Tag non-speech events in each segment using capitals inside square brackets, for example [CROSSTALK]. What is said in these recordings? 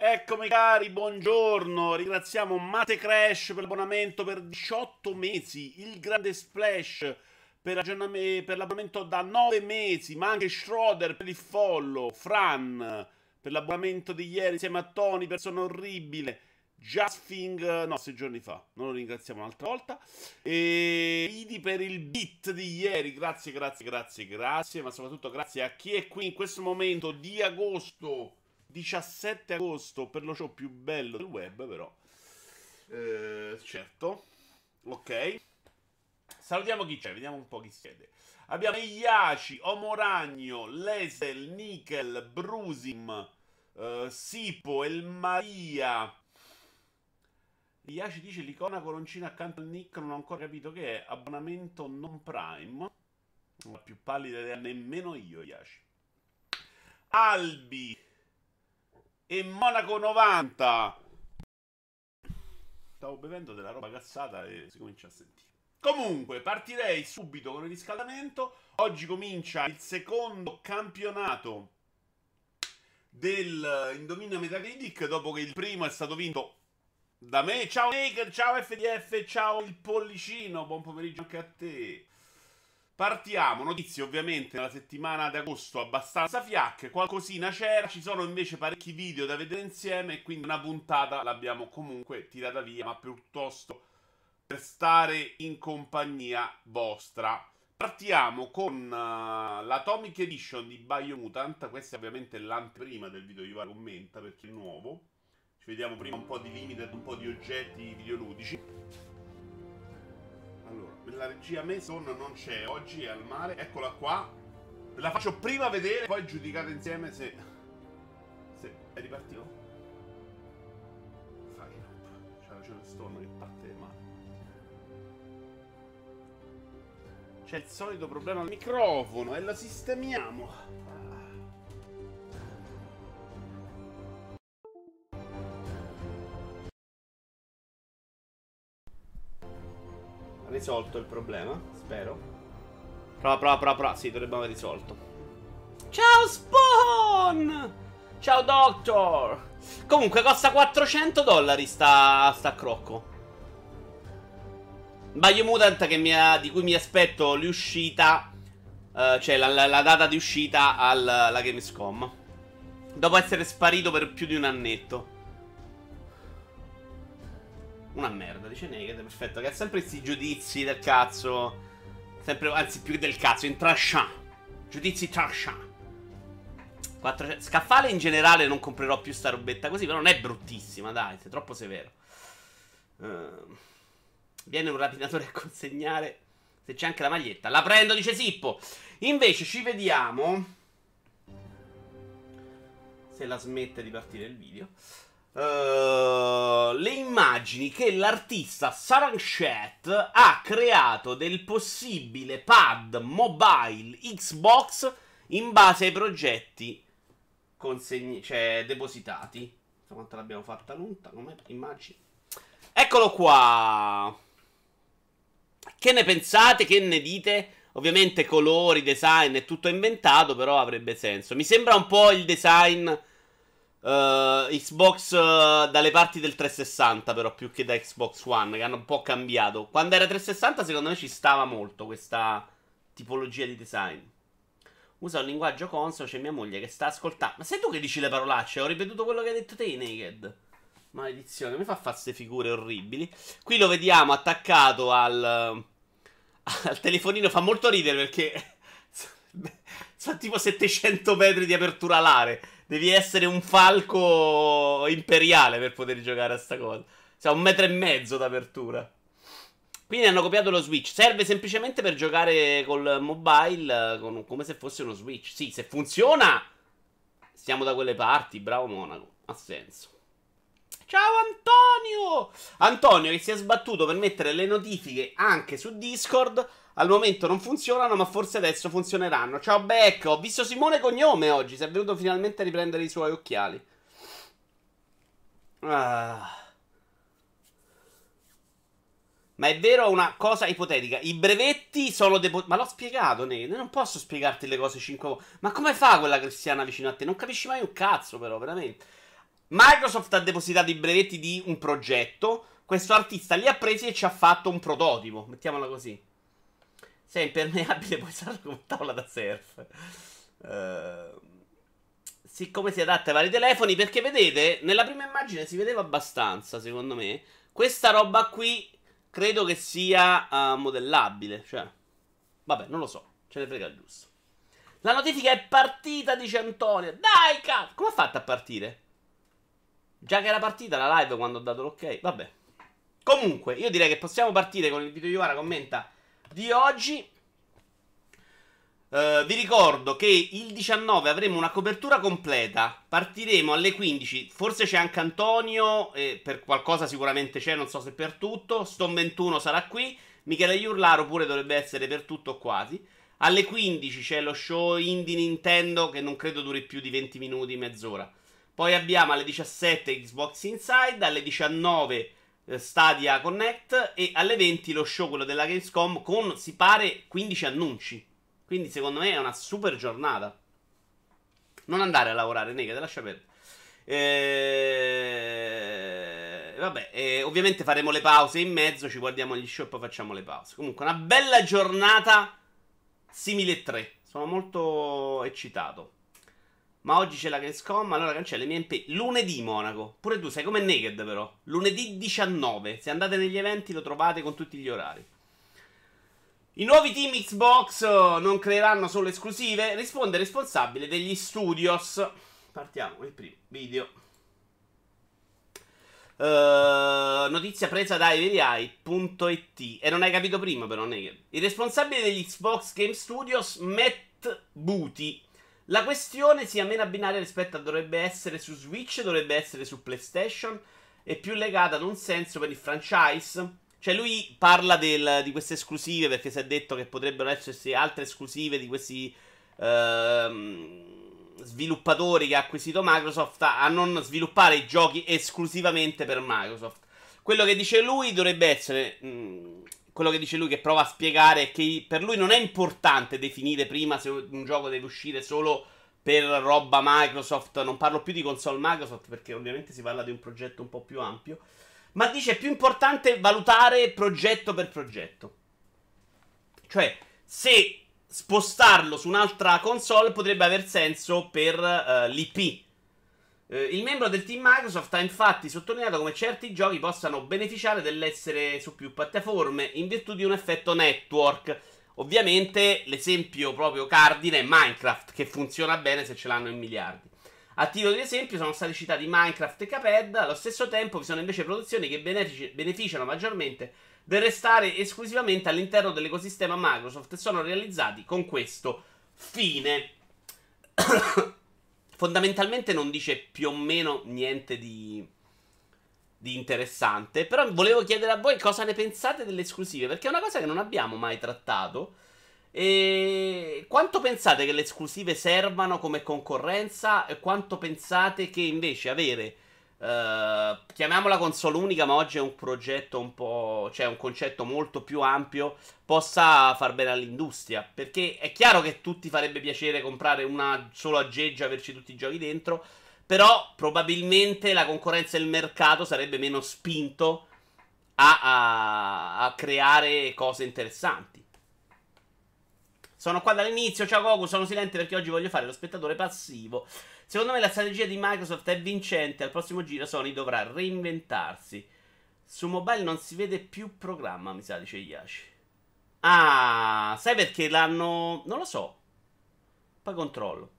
Eccomi cari, buongiorno. Ringraziamo Mate Crash per l'abbonamento per 18 mesi, il grande Splash per, l'abbonamento da 9 mesi, ma anche Schroeder per il follow, Fran per l'abbonamento di ieri insieme a Tony, persona orribile. Justfing, no, sei giorni fa, non lo ringraziamo un'altra volta. E Idi per il beat di ieri, grazie, grazie, grazie, grazie, ma soprattutto grazie a chi è qui in questo momento di agosto, 17 agosto, per lo show più bello del web, però. Eh, certo, ok. Salutiamo chi c'è, vediamo un po' chi siede. Abbiamo Iaci, Omoragno, Lesel, Nickel, Brusim, uh, Sipo, El Maria. Iaci dice l'icona coroncina accanto al nick, non ho ancora capito che è. Abbonamento non prime. Ho più pallida idea nemmeno io, Iaci. Albi e Monaco 90. Stavo bevendo della roba cazzata e si comincia a sentire. Comunque, partirei subito con il riscaldamento. Oggi comincia il secondo campionato del Indominio Metacritic dopo che il primo è stato vinto da me. Ciao Naked, ciao FDF, ciao il pollicino, buon pomeriggio anche a te. Partiamo, notizie ovviamente nella settimana di agosto abbastanza fiacche, qualcosina c'era, ci sono invece parecchi video da vedere insieme e quindi una puntata l'abbiamo comunque tirata via, ma piuttosto per stare in compagnia vostra. Partiamo con uh, l'Atomic Edition di Biomutant, questa è ovviamente l'anteprima del video di Iva commenta perché è nuovo. Ci vediamo prima un po' di limited, un po' di oggetti videoludici. Allora, la regia Mason non c'è, oggi è al mare, eccola qua. La faccio prima vedere, poi giudicate insieme se... se è ripartito. Fai, c'è ragione Stone che parte male. C'è il solito problema al microfono e lo sistemiamo. Risolto il problema, spero. Prova, prova, prova, prova. Sì, dovrebbe aver risolto. Ciao Spawn! Ciao Doctor! Comunque costa 400 dollari sta, sta crocco. Biomutant ha, di cui mi aspetto l'uscita, uh, cioè la, la, la, data di uscita alla Gamescom. Dopo essere sparito per più di un annetto. Una merda, dice Naked, perfetto. Che ha sempre questi giudizi del cazzo. Sempre, anzi, più del cazzo, in trashant. Giudizi trashant. 400... Scaffale in generale non comprerò più sta robetta così, però non è bruttissima, dai, sei troppo severo. Uh... Viene un rapinatore a consegnare. Se c'è anche la maglietta. La prendo, dice Sippo. Invece ci vediamo. Se la smette di partire il video. Uh, le immagini che l'artista Saranchet ha creato del possibile pad mobile Xbox in base ai progetti consegni- cioè depositati. Quanto l'abbiamo fatta lunga come immagini. Eccolo qua. Che ne pensate? Che ne dite? Ovviamente colori, design è tutto inventato, però avrebbe senso. Mi sembra un po' il design uh, Xbox uh, dalle parti del 360, però più che da Xbox One, che hanno un po' cambiato. Quando era 360, secondo me ci stava molto questa tipologia di design. Usa un linguaggio consono, c'è mia moglie che sta ascoltando. Ma sei tu che dici le parolacce? Ho ripetuto quello che hai detto te, Naked. Maledizione, mi fa fare queste figure orribili. Qui lo vediamo attaccato al, [LAUGHS] al telefonino. Fa molto ridere perché [LAUGHS] [LAUGHS] sono tipo 700 metri di apertura alare. Devi essere un falco imperiale per poter giocare a sta cosa. Cioè, un metro e mezzo d'apertura. Quindi hanno copiato lo Switch. Serve semplicemente per giocare col mobile con, come se fosse uno Switch. Sì, se funziona, stiamo da quelle parti. Bravo Monaco. Ha senso. Ciao Antonio! Antonio che si è sbattuto per mettere le notifiche anche su Discord. Al momento non funzionano, ma forse adesso funzioneranno. Ciao Beck, ho visto Simone Cognome oggi. Si è venuto finalmente a riprendere i suoi occhiali. Ah. Ma è vero una cosa ipotetica. I brevetti sono depositati. Ma l'ho spiegato, Ne. Non posso spiegarti le cose 5 volte. Ma come fa quella cristiana vicino a te? Non capisci mai un cazzo, però, veramente. Microsoft ha depositato i brevetti di un progetto. Questo artista li ha presi e ci ha fatto un prototipo. Mettiamola così. Se è impermeabile, [LAUGHS] puoi usarlo come tavola da surf. Uh, siccome si adatta ai vari telefoni, perché vedete, nella prima immagine si vedeva abbastanza, secondo me. Questa roba qui credo che sia uh, modellabile. Cioè, vabbè, non lo so. Ce ne frega giusto. La notifica è partita, dice Antonio. Dai, cazzo! Come ha fatto a partire? Già che era partita la live quando ho dato l'ok. Vabbè. Comunque, io direi che possiamo partire con il video Iovara commenta di oggi. Uh, vi ricordo che il 19 avremo una copertura completa. Partiremo alle 15. Forse c'è anche Antonio. E per qualcosa sicuramente c'è, non so se per tutto. Stone 21 sarà qui. Michele Iurlaro pure dovrebbe essere per tutto quasi. Alle 15 c'è lo show indie Nintendo che non credo duri più di 20 minuti, mezz'ora. Poi abbiamo alle 17 Xbox Inside, alle 19 eh, Stadia Connect e alle 20 lo show quello della Gamescom con si pare 15 annunci. Quindi secondo me è una super giornata. Non andare a lavorare, nega, te lascia perdere. Eh, vabbè, eh, ovviamente faremo le pause in mezzo, ci guardiamo gli show e poi facciamo le pause. Comunque, una bella giornata simile 3. Sono molto eccitato. Ma oggi c'è la Gamescom, allora cancella i miei MP. Lunedì, Monaco. Pure tu sei come Naked, però. Lunedì 19. Se andate negli eventi lo trovate con tutti gli orari. I nuovi team Xbox eh, non creeranno solo esclusive. Risponde responsabile degli studios. Partiamo con il primo video. Uh, notizia presa da everyeye.it e non hai capito prima però Naked. Il responsabile degli Xbox Game Studios Matt Booty la questione sia meno binaria rispetto a dovrebbe essere su Switch, dovrebbe essere su PlayStation, è più legata ad un senso per il franchise. Cioè lui parla del, di queste esclusive perché si è detto che potrebbero esserci altre esclusive di questi uh, sviluppatori che ha acquisito Microsoft a non sviluppare i giochi esclusivamente per Microsoft. Quello che dice lui dovrebbe essere... Mh, mm, quello che dice lui, che prova a spiegare, è che per lui non è importante definire prima se un gioco deve uscire solo per roba Microsoft. Non parlo più di console Microsoft perché ovviamente si parla di un progetto un po' più ampio. Ma dice è più importante valutare progetto per progetto. Cioè, se spostarlo su un'altra console potrebbe aver senso per uh, eh, l'IP eh, il membro del team Microsoft ha infatti sottolineato come certi giochi possano beneficiare dell'essere su più piattaforme in virtù di un effetto network. Ovviamente l'esempio proprio cardine è Minecraft, che funziona bene se ce l'hanno in miliardi. A titolo di esempio sono stati citati Minecraft e Caped, allo stesso tempo vi sono invece produzioni che beneficiano maggiormente del restare esclusivamente all'interno dell'ecosistema Microsoft e sono realizzati con questo fine. Fondamentalmente non dice più o meno niente di, di interessante. Però volevo chiedere a voi cosa ne pensate delle esclusive, perché è una cosa che non abbiamo mai trattato. E quanto pensate che le esclusive servano come concorrenza e quanto pensate che invece avere Uh, chiamiamola console unica, ma oggi è un progetto un po'. cioè un concetto molto più ampio. Possa far bene all'industria. Perché è chiaro che tutti farebbe piacere comprare una solo aggeggia, averci tutti i giochi dentro. Però probabilmente la concorrenza del mercato sarebbe meno spinto a, a, a creare cose interessanti. Sono qua dall'inizio. Ciao Goku, sono silente perché oggi voglio fare lo spettatore passivo. Secondo me la strategia di Microsoft è vincente. Al prossimo giro Sony dovrà reinventarsi. Su mobile non si vede più programma, mi sa, dice Yashi. Ah, sai perché l'hanno... Non lo so. Poi controllo.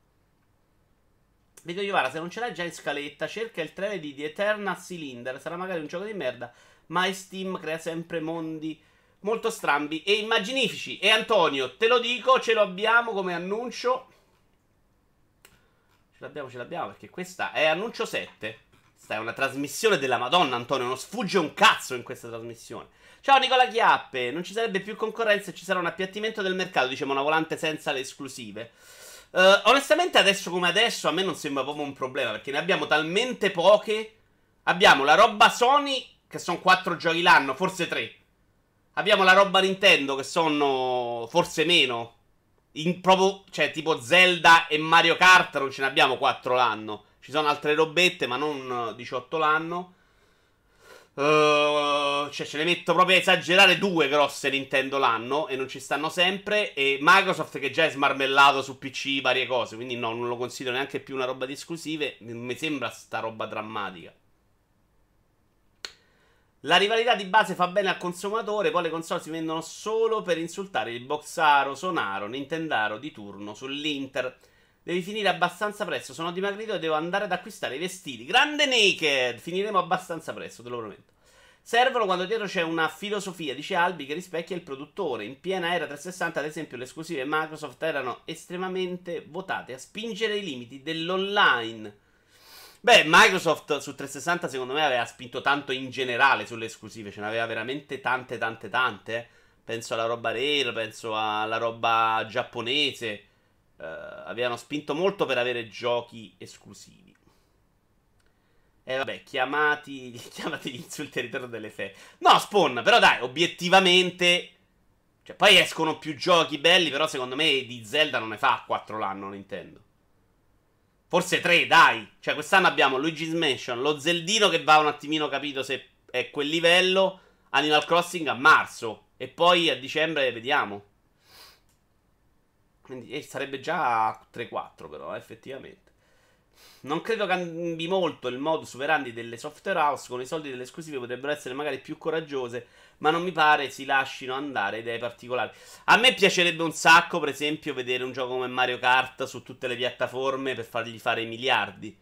Vedo Iovara, se non ce l'hai già in scaletta, cerca il trailer di The Eternal Cylinder. Sarà magari un gioco di merda, ma Steam crea sempre mondi molto strambi e immaginifici. E Antonio, te lo dico, ce lo abbiamo come annuncio. Ce l'abbiamo, ce l'abbiamo perché questa è annuncio 7. Questa è una trasmissione della Madonna, Antonio. Non sfugge un cazzo in questa trasmissione. Ciao Nicola Chiappe. Non ci sarebbe più concorrenza e ci sarà un appiattimento del mercato, diciamo una volante senza le esclusive. Uh, onestamente, adesso come adesso, a me non sembra proprio un problema perché ne abbiamo talmente poche. Abbiamo la roba Sony, che sono 4 giochi l'anno, forse 3. Abbiamo la roba Nintendo, che sono forse meno. In proprio, cioè, tipo Zelda e Mario Kart non ce ne abbiamo 4 l'anno. Ci sono altre robette, ma non 18 l'anno. Uh, cioè, ce ne metto proprio a esagerare due grosse Nintendo l'anno e non ci stanno sempre. E Microsoft che già è smarmellato su PC varie cose. Quindi no, non lo considero neanche più una roba di esclusive. Mi sembra sta roba drammatica. La rivalità di base fa bene al consumatore, poi le console si vendono solo per insultare il boxaro, sonaro, nintendaro di turno sull'Inter. Devi finire abbastanza presto, sono dimagrito e devo andare ad acquistare i vestiti. Grande Naked! Finiremo abbastanza presto, te lo prometto. Servono quando dietro c'è una filosofia, dice Albi, che rispecchia il produttore. In piena era 360, ad esempio, le esclusive Microsoft erano estremamente votate a spingere i limiti dell'online. Beh, Microsoft su 360 secondo me aveva spinto tanto in generale sulle esclusive, ce n'aveva veramente tante tante tante. Penso alla roba rare, penso alla roba giapponese. Uh, avevano spinto molto per avere giochi esclusivi. E eh, vabbè, chiamati, [LAUGHS] chiamati al ritorno delle fe. No, Spawn, però dai, obiettivamente... Cioè, poi escono più giochi belli, però secondo me di Zelda non ne fa 4 l'anno Nintendo. Forse tre, dai. Cioè, quest'anno abbiamo Luigi's Mansion, lo Zeldino che va un attimino capito se è quel livello, Animal Crossing a marzo. E poi a dicembre vediamo. Quindi eh, sarebbe già 3-4 però, eh, effettivamente. Non credo cambi molto il modus operandi delle software house. Con i soldi delle esclusive potrebbero essere magari più coraggiose ma non mi pare si lasciino andare idee particolari. A me piacerebbe un sacco, per esempio, vedere un gioco come Mario Kart su tutte le piattaforme per fargli fare i miliardi.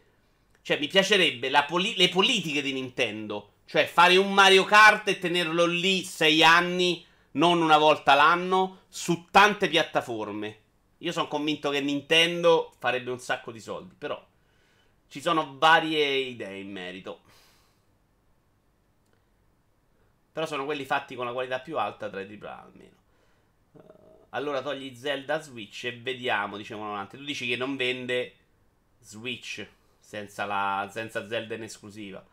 Cioè, mi piacerebbe poli- le politiche di Nintendo. Cioè, fare un Mario Kart e tenerlo lì sei anni, non una volta l'anno, su tante piattaforme. Io sono convinto che Nintendo farebbe un sacco di soldi, però ci sono varie idee in merito. Però sono quelli fatti con la qualità più alta tra i AAA almeno. Uh, allora togli Zelda Switch e vediamo, dicevano avanti. Tu dici che non vende Switch senza, la, senza Zelda in esclusiva.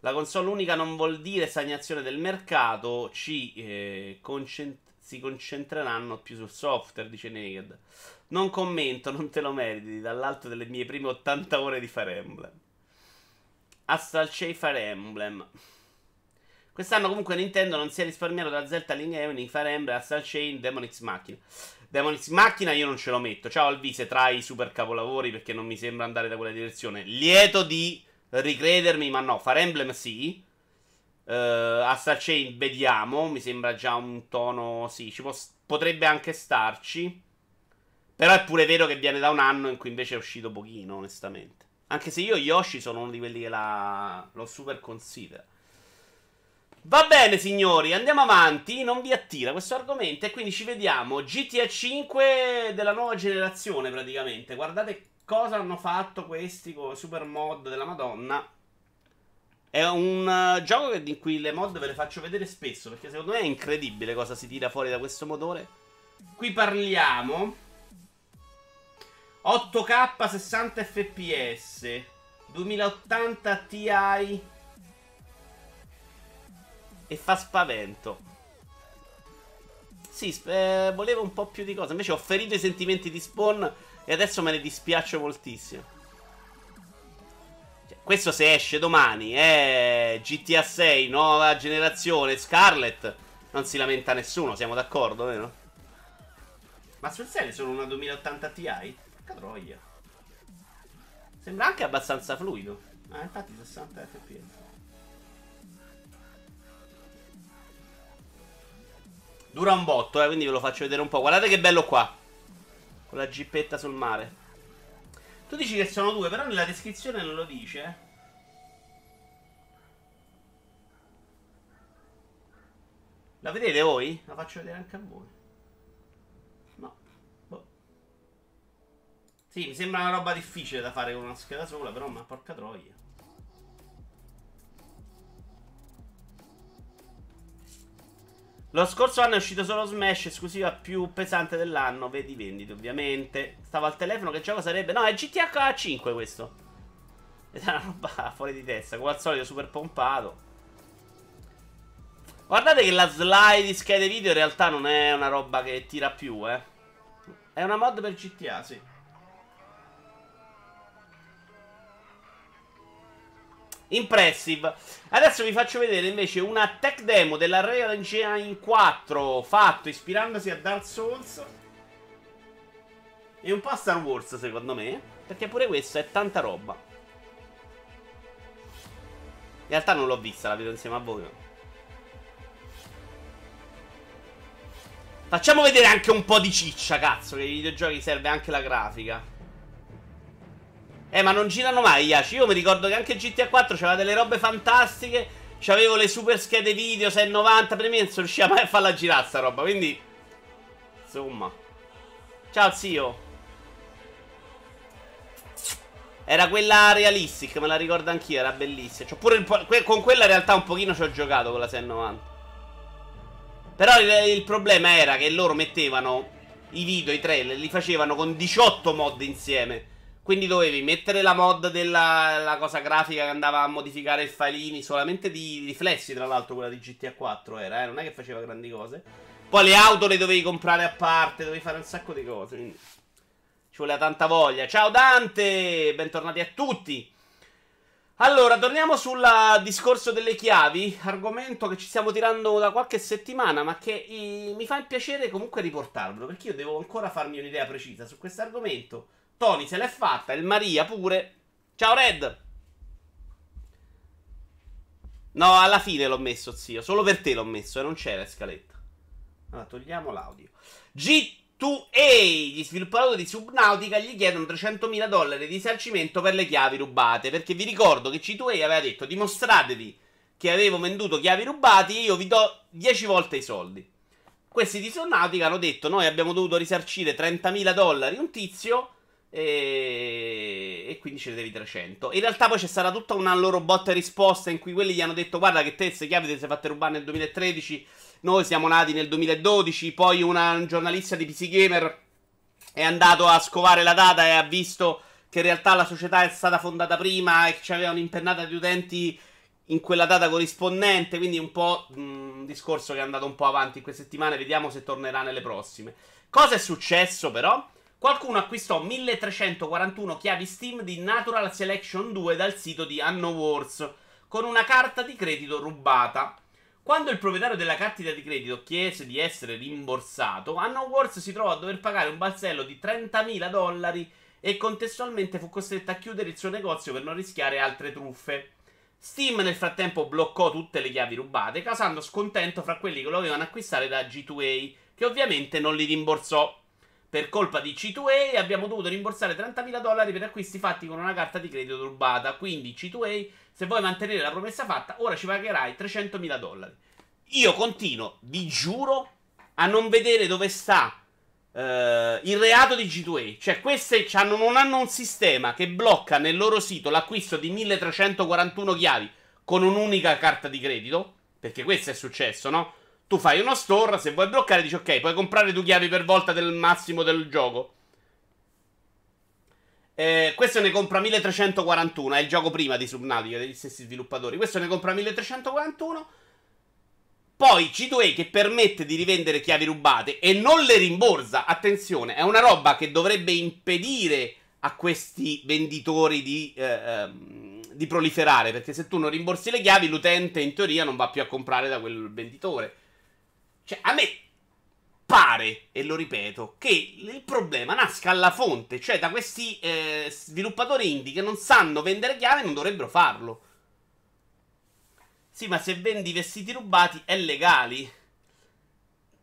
La console unica non vuol dire stagnazione del mercato, ci, eh, concent- si concentreranno più sul software, dice Naked. Non commento, non te lo meriti, dall'alto delle mie prime 80 ore di Fire Emblem. Astral Chain Fire Emblem. Quest'anno comunque Nintendo non si è risparmiato da Zelda Link Evening, Fire Emblem, Astral Chain, Demon X Machina. Demon X Machina io non ce lo metto. Ciao Alvise, tra i super capolavori perché non mi sembra andare da quella direzione. Lieto di ricredermi, ma no, Fire Emblem sì. Uh, Astral Chain vediamo, mi sembra già un tono, sì, ci potrebbe anche starci. Però è pure vero che viene da un anno in cui invece è uscito pochino, onestamente. Anche se io Yoshi sono uno di quelli che la, lo super considera. Va bene, signori, andiamo avanti. Non vi attira questo argomento. E quindi ci vediamo. GTA 5 della nuova generazione, praticamente. Guardate cosa hanno fatto questi con super mod della Madonna. È un uh, gioco in cui le mod ve le faccio vedere spesso. Perché secondo me è incredibile cosa si tira fuori da questo motore. Qui parliamo 8K 60 fps 2080 Ti e fa spavento. Sì, eh, volevo un po' più di cosa. Invece ho ferito i sentimenti di Spawn e adesso me ne dispiaccio moltissimo. Cioè, questo se esce domani, eh, GTA 6, nuova generazione, Scarlet, non si lamenta nessuno, siamo d'accordo, vero? Ma sul serio sono una 2080 Ti? Porca troia. Sembra anche abbastanza fluido. Ah, infatti 60 fps. Dura un botto, eh, quindi ve lo faccio vedere un po'. Guardate che bello qua. Con la gippetta sul mare. Tu dici che sono due, però nella descrizione non lo dice. Eh. La vedete voi? La faccio vedere anche a voi. No. Boh. Sì, mi sembra una roba difficile da fare con una scheda sola, però ma porca troia. Lo scorso anno è uscito solo Smash, esclusiva più pesante dell'anno. Vedi vendite, ovviamente. Stavo al telefono, che gioco sarebbe? No, è GTA 5 questo. Ed è una roba [LAUGHS] fuori di testa, come al solito super pompato. Guardate che la slide di schede video in realtà non è una roba che tira più, eh. È una mod per GTA, sì. Impressive. Adesso vi faccio vedere invece una tech demo della Real Engine 4 fatto ispirandosi a Dark Souls. E un po' a Star Wars secondo me. Perché pure questa è tanta roba. In realtà non l'ho vista, la vedo insieme a voi. Facciamo vedere anche un po' di ciccia, cazzo, che i videogiochi serve anche la grafica. Eh, ma non girano mai, Yashi. Io mi ricordo che anche GTA 4 c'aveva delle robe fantastiche. C'avevo le super schede video 690 per me non sono riuscito mai a farla girare sta roba. Quindi, insomma. Ciao, zio. Era quella realistic, me la ricordo anch'io, era bellissima. Cioè, pure il, con quella in realtà un pochino ci ho giocato con la 690. Però il, il problema era che loro mettevano i video, i trailer, li facevano con 18 mod insieme. Quindi dovevi mettere la mod della cosa grafica che andava a modificare i filini, solamente di riflessi, tra l'altro, quella di GTA 4 era, eh? non è che faceva grandi cose. Poi le auto le dovevi comprare a parte, dovevi fare un sacco di cose. Quindi ci voleva tanta voglia. Ciao Dante, bentornati a tutti. Allora, torniamo sul discorso delle chiavi, argomento che ci stiamo tirando da qualche settimana, ma che i, mi fa piacere comunque riportarvelo, perché io devo ancora farmi un'idea precisa su questo argomento Tony se l'è fatta, il Maria pure. Ciao Red. No, alla fine l'ho messo, zio. Solo per te l'ho messo e non c'era scaletta. Allora, togliamo l'audio. G2A, gli sviluppatori di Subnautica gli chiedono 300.000 dollari di risarcimento per le chiavi rubate. Perché vi ricordo che G2A aveva detto dimostratevi che avevo venduto chiavi rubate e io vi do 10 volte i soldi. Questi di Subnautica hanno detto noi abbiamo dovuto risarcire 30.000 dollari un tizio e... e, quindi ce ne devi 300. In realtà poi c'è stata tutta una loro botta e risposta in cui quelli gli hanno detto guarda che te queste chiavi te sei fatte rubare nel 2013, noi siamo nati nel 2012, poi una, un giornalista di PC Gamer è andato a scovare la data e ha visto che in realtà la società è stata fondata prima e che c'aveva un'impennata di utenti in quella data corrispondente, quindi un po' un discorso che è andato un po' avanti in queste settimane, vediamo se tornerà nelle prossime. Cosa è successo però? Qualcuno acquistò 1341 chiavi Steam di Natural Selection 2 dal sito di Anno Wars con una carta di credito rubata. Quando il proprietario della carta di credito chiese di essere rimborsato, Anno Wars si trovò a dover pagare un balzello di 30.000 dollari e contestualmente fu costretto a chiudere il suo negozio per non rischiare altre truffe. Steam nel frattempo bloccò tutte le chiavi rubate, causando scontento fra quelli che lo avevano acquistate da G2A, che ovviamente non li rimborsò. Per colpa di C2A abbiamo dovuto rimborsare 30.000 dollari per acquisti fatti con una carta di credito rubata. Quindi C2A, se vuoi mantenere la promessa fatta, ora ci pagherai 300.000 dollari. Io continuo, vi giuro, a non vedere dove sta uh, il reato di G2A. Cioè, queste hanno, non hanno un sistema che blocca nel loro sito l'acquisto di 1341 chiavi con un'unica carta di credito. Perché questo è successo, no? Tu fai uno store, se vuoi bloccare dici ok, puoi comprare due chiavi per volta del massimo del gioco. Eh, questo ne compra 1341, è il gioco prima di Subnautica, degli stessi sviluppatori. Questo ne compra 1341. Poi C2A che permette di rivendere chiavi rubate e non le rimborsa. Attenzione, è una roba che dovrebbe impedire a questi venditori di, eh, ehm, di proliferare. Perché se tu non rimborsi le chiavi, l'utente in teoria non va più a comprare da quel venditore. Cioè, a me pare, e lo ripeto, che il problema nasca alla fonte, cioè da questi eh, sviluppatori indie che non sanno vendere chiavi e non dovrebbero farlo. Sì, ma se vendi vestiti rubati è legali.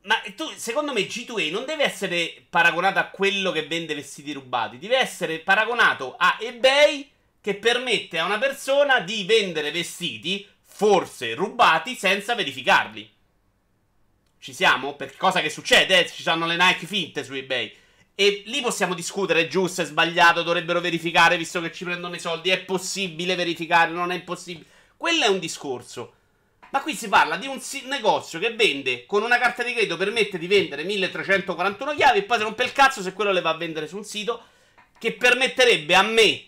Ma tu, secondo me, G2A non deve essere paragonato a quello che vende vestiti rubati. Deve essere paragonato a eBay che permette a una persona di vendere vestiti, forse rubati, senza verificarli. Ci siamo? Per cosa che succede? Ci sono le Nike finte su eBay. E lì possiamo discutere, giusto, è sbagliato, dovrebbero verificare visto che ci prendono i soldi. È possibile verificare, non è possibile. Quello è un discorso. Ma qui si parla di un negozio che vende con una carta di credito, permette di vendere 1341 chiavi e poi si rompe il cazzo se quello le va a vendere su un sito che permetterebbe a me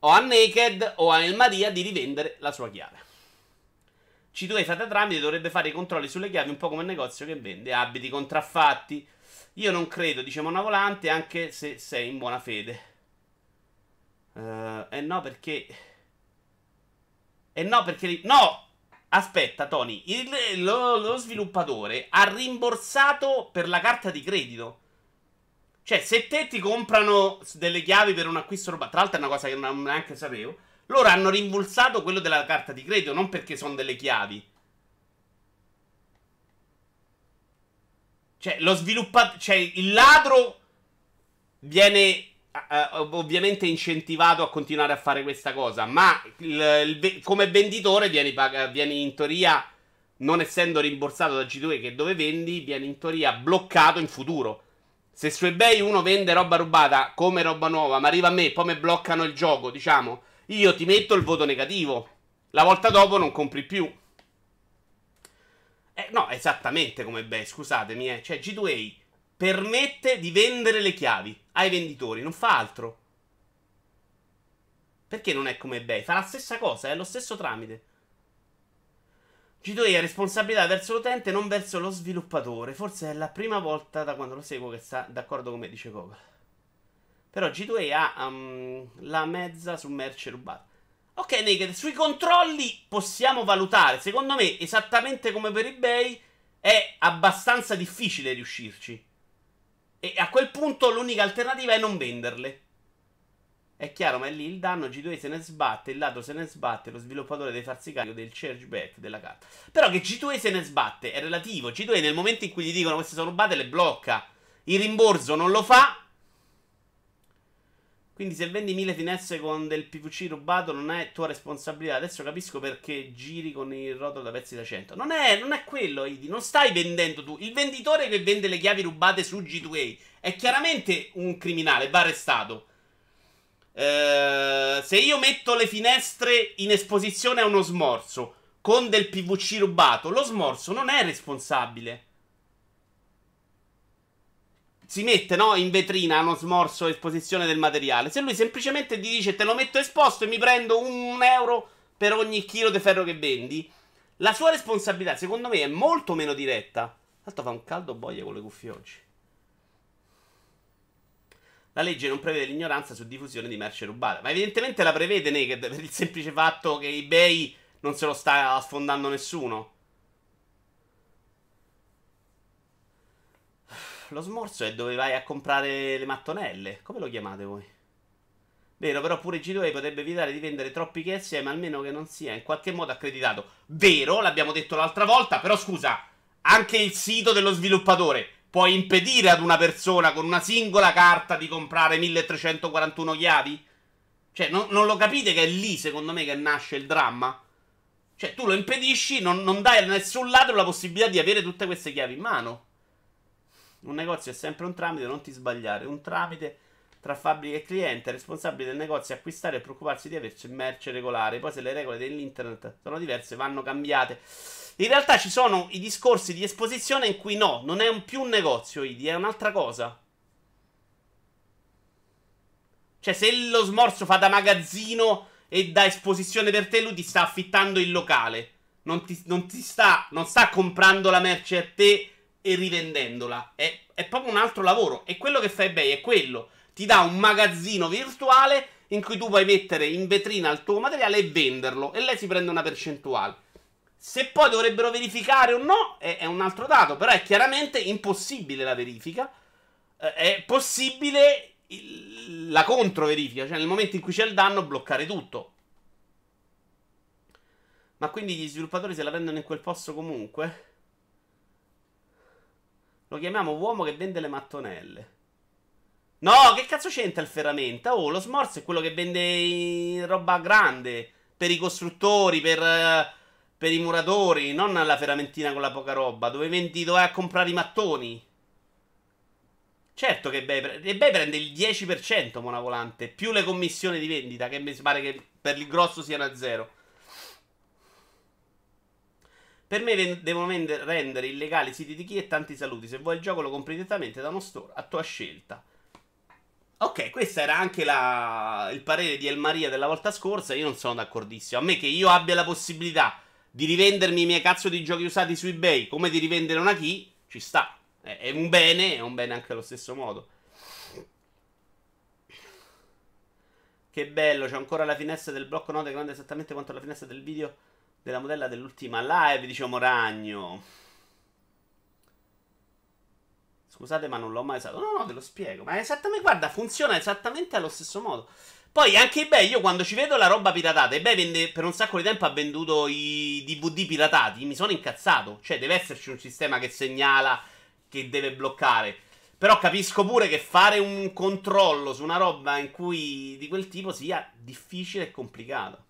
o a Naked o a El Maria di rivendere la sua chiave. C2 Fata Tramite dovrebbe fare i controlli sulle chiavi un po' come il negozio che vende abiti contraffatti. Io non credo, dice Mona Volante, anche se sei in buona fede. Uh, eh no, perché... E no, perché... No! Aspetta, Tony, il, lo, lo sviluppatore ha rimborsato per la carta di credito. Cioè, se te ti comprano delle chiavi per un acquisto roba, tra l'altro è una cosa che non neanche sapevo, loro hanno rimborsato quello della carta di credito, non perché sono delle chiavi. Cioè, lo sviluppatore, cioè, il ladro viene uh, ovviamente incentivato a continuare a fare questa cosa, ma il, il, come venditore vieni, vieni, in teoria, non essendo rimborsato da G2 che dove vendi, vieni in teoria bloccato in futuro. Se su eBay uno vende roba rubata come roba nuova, ma arriva a me, poi mi bloccano il gioco, diciamo, io ti metto il voto negativo. La volta dopo non compri più. Eh, no, esattamente come eBay, scusatemi, eh. Cioè, G2A permette di vendere le chiavi ai venditori, non fa altro. Perché non è come eBay? Fa la stessa cosa, è lo stesso tramite. G2A ha responsabilità verso l'utente, non verso lo sviluppatore. Forse è la prima volta da quando lo seguo che sta d'accordo con me, dice Coca. Però G2A ha um, la mezza su merce rubata. Ok, Naked, sui controlli possiamo valutare. Secondo me, esattamente come per eBay, è abbastanza difficile riuscirci. E a quel punto l'unica alternativa è non venderle. È chiaro, ma è lì il danno. G2 se ne sbatte, il lato se ne sbatte, lo sviluppatore deve farsi carico del chargeback della carta. Però che G2 se ne sbatte è relativo. G2 nel momento in cui gli dicono queste sono rubate le blocca. Il rimborso non lo fa. Quindi se vendi mille finestre con del PVC rubato non è tua responsabilità. Adesso capisco perché giri con il rotolo da pezzi da 100. Non è, non è quello, Idi. Non stai vendendo tu. Il venditore che vende le chiavi rubate su G2A è chiaramente un criminale, va arrestato. Uh, se io metto le finestre in esposizione a uno smorzo con del PVC rubato, lo smorzo non è responsabile si mette no, in vetrina uno smorzo esposizione del materiale. Se lui semplicemente ti dice te lo metto esposto e mi prendo un euro per ogni chilo di ferro che vendi, la sua responsabilità secondo me è molto meno diretta. Tanto fa un caldo boia con le cuffie oggi. La legge non prevede l'ignoranza su diffusione di merce rubata. Ma evidentemente la prevede Naked per il semplice fatto che eBay non se lo sta sfondando nessuno. Lo smorzo è dove vai a comprare le mattonelle. Come lo chiamate voi? Vero, però pure G2 potrebbe evitare di vendere troppi KSM, almeno che non sia in qualche modo accreditato. Vero, l'abbiamo detto l'altra volta, però scusa, anche il sito dello sviluppatore può impedire ad una persona con una singola carta di comprare 1341 chiavi? Cioè, non, non lo capite che è lì, secondo me, che nasce il dramma? Cioè, tu lo impedisci, non, non dai a nessun ladro la possibilità di avere tutte queste chiavi in mano. Un negozio è sempre un tramite, non ti sbagliare. Un tramite tra fabbrica e cliente, responsabile del negozio acquistare e preoccuparsi di averci merce regolare. Poi se le regole dell'internet sono diverse, vanno cambiate. In realtà ci sono i discorsi di esposizione in cui no, non è un più un negozio ID, è un'altra cosa. Cioè, se lo smorzo fa da magazzino e da esposizione per te, lui ti sta affittando il locale. Non ti, non ti sta, non sta comprando la merce a te e rivendendola. È, è proprio un altro lavoro. E quello che fa eBay è quello. Ti dà un magazzino virtuale in cui tu puoi mettere in vetrina il tuo materiale e venderlo. E lei si prende una percentuale. Se poi dovrebbero verificare o no, è, è un altro dato. Però è chiaramente impossibile la verifica. Eh, è possibile il, la controverifica. Cioè, nel momento in cui c'è il danno, bloccare tutto. Ma quindi gli sviluppatori se la prendono in quel posto comunque? Lo chiamiamo uomo che vende le mattonelle. No, che cazzo c'entra il ferramenta? Oh, lo smorzo è quello che vende roba grande. Per i costruttori, per, per i muratori. Non la ferramentina con la poca roba. Dove vendi, dove vai a comprare i mattoni. Certo che eBay, eBay prende il 10% monavolante. Più le commissioni di vendita. Che mi pare che per il grosso siano a zero. Per me devono rendere illegali i siti di chi e tanti saluti. Se vuoi il gioco lo compri direttamente da uno store a tua scelta. Ok, questo era anche la... il parere di El Maria della volta scorsa. Io non sono d'accordissimo. A me che io abbia la possibilità di rivendermi i miei cazzo di giochi usati su eBay come di rivendere una key, ci sta. È un bene, è un bene anche allo stesso modo. Che bello, c'è ancora la finestra del blocco note grande esattamente quanto la finestra del video della modella dell'ultima live, diciamo ragno. Scusate, ma non l'ho mai usato. No, no, te lo spiego. Ma esattamente, guarda, funziona esattamente allo stesso modo. Poi anche eBay, io quando ci vedo la roba piratata, eBay vende, per un sacco di tempo ha venduto i DVD piratati, mi sono incazzato. Cioè, deve esserci un sistema che segnala che deve bloccare. Però capisco pure che fare un controllo su una roba in cui di quel tipo sia difficile e complicato.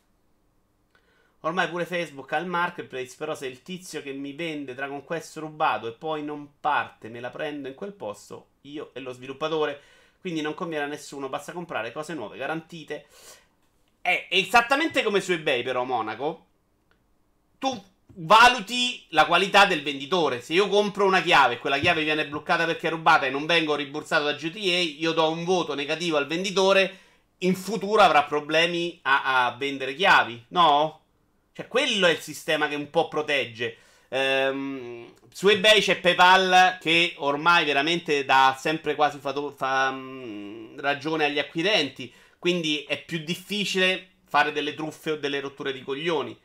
Ormai pure Facebook ha il marketplace, però se il tizio che mi vende Dragon Quest rubato e poi non parte, me la prendo in quel posto, io e lo sviluppatore. Quindi non conviene a nessuno, basta comprare cose nuove, garantite. È esattamente come su eBay però, Monaco. Tu valuti la qualità del venditore. Se io compro una chiave e quella chiave viene bloccata perché è rubata e non vengo rimborsato da GTA, io do un voto negativo al venditore. In futuro avrà problemi a, a vendere chiavi, no? Cioè, quello è il sistema che un po' protegge. Ehm, su eBay c'è PayPal che ormai veramente dà sempre quasi fato, fa, mh, ragione agli acquirenti. Quindi è più difficile fare delle truffe o delle rotture di coglioni.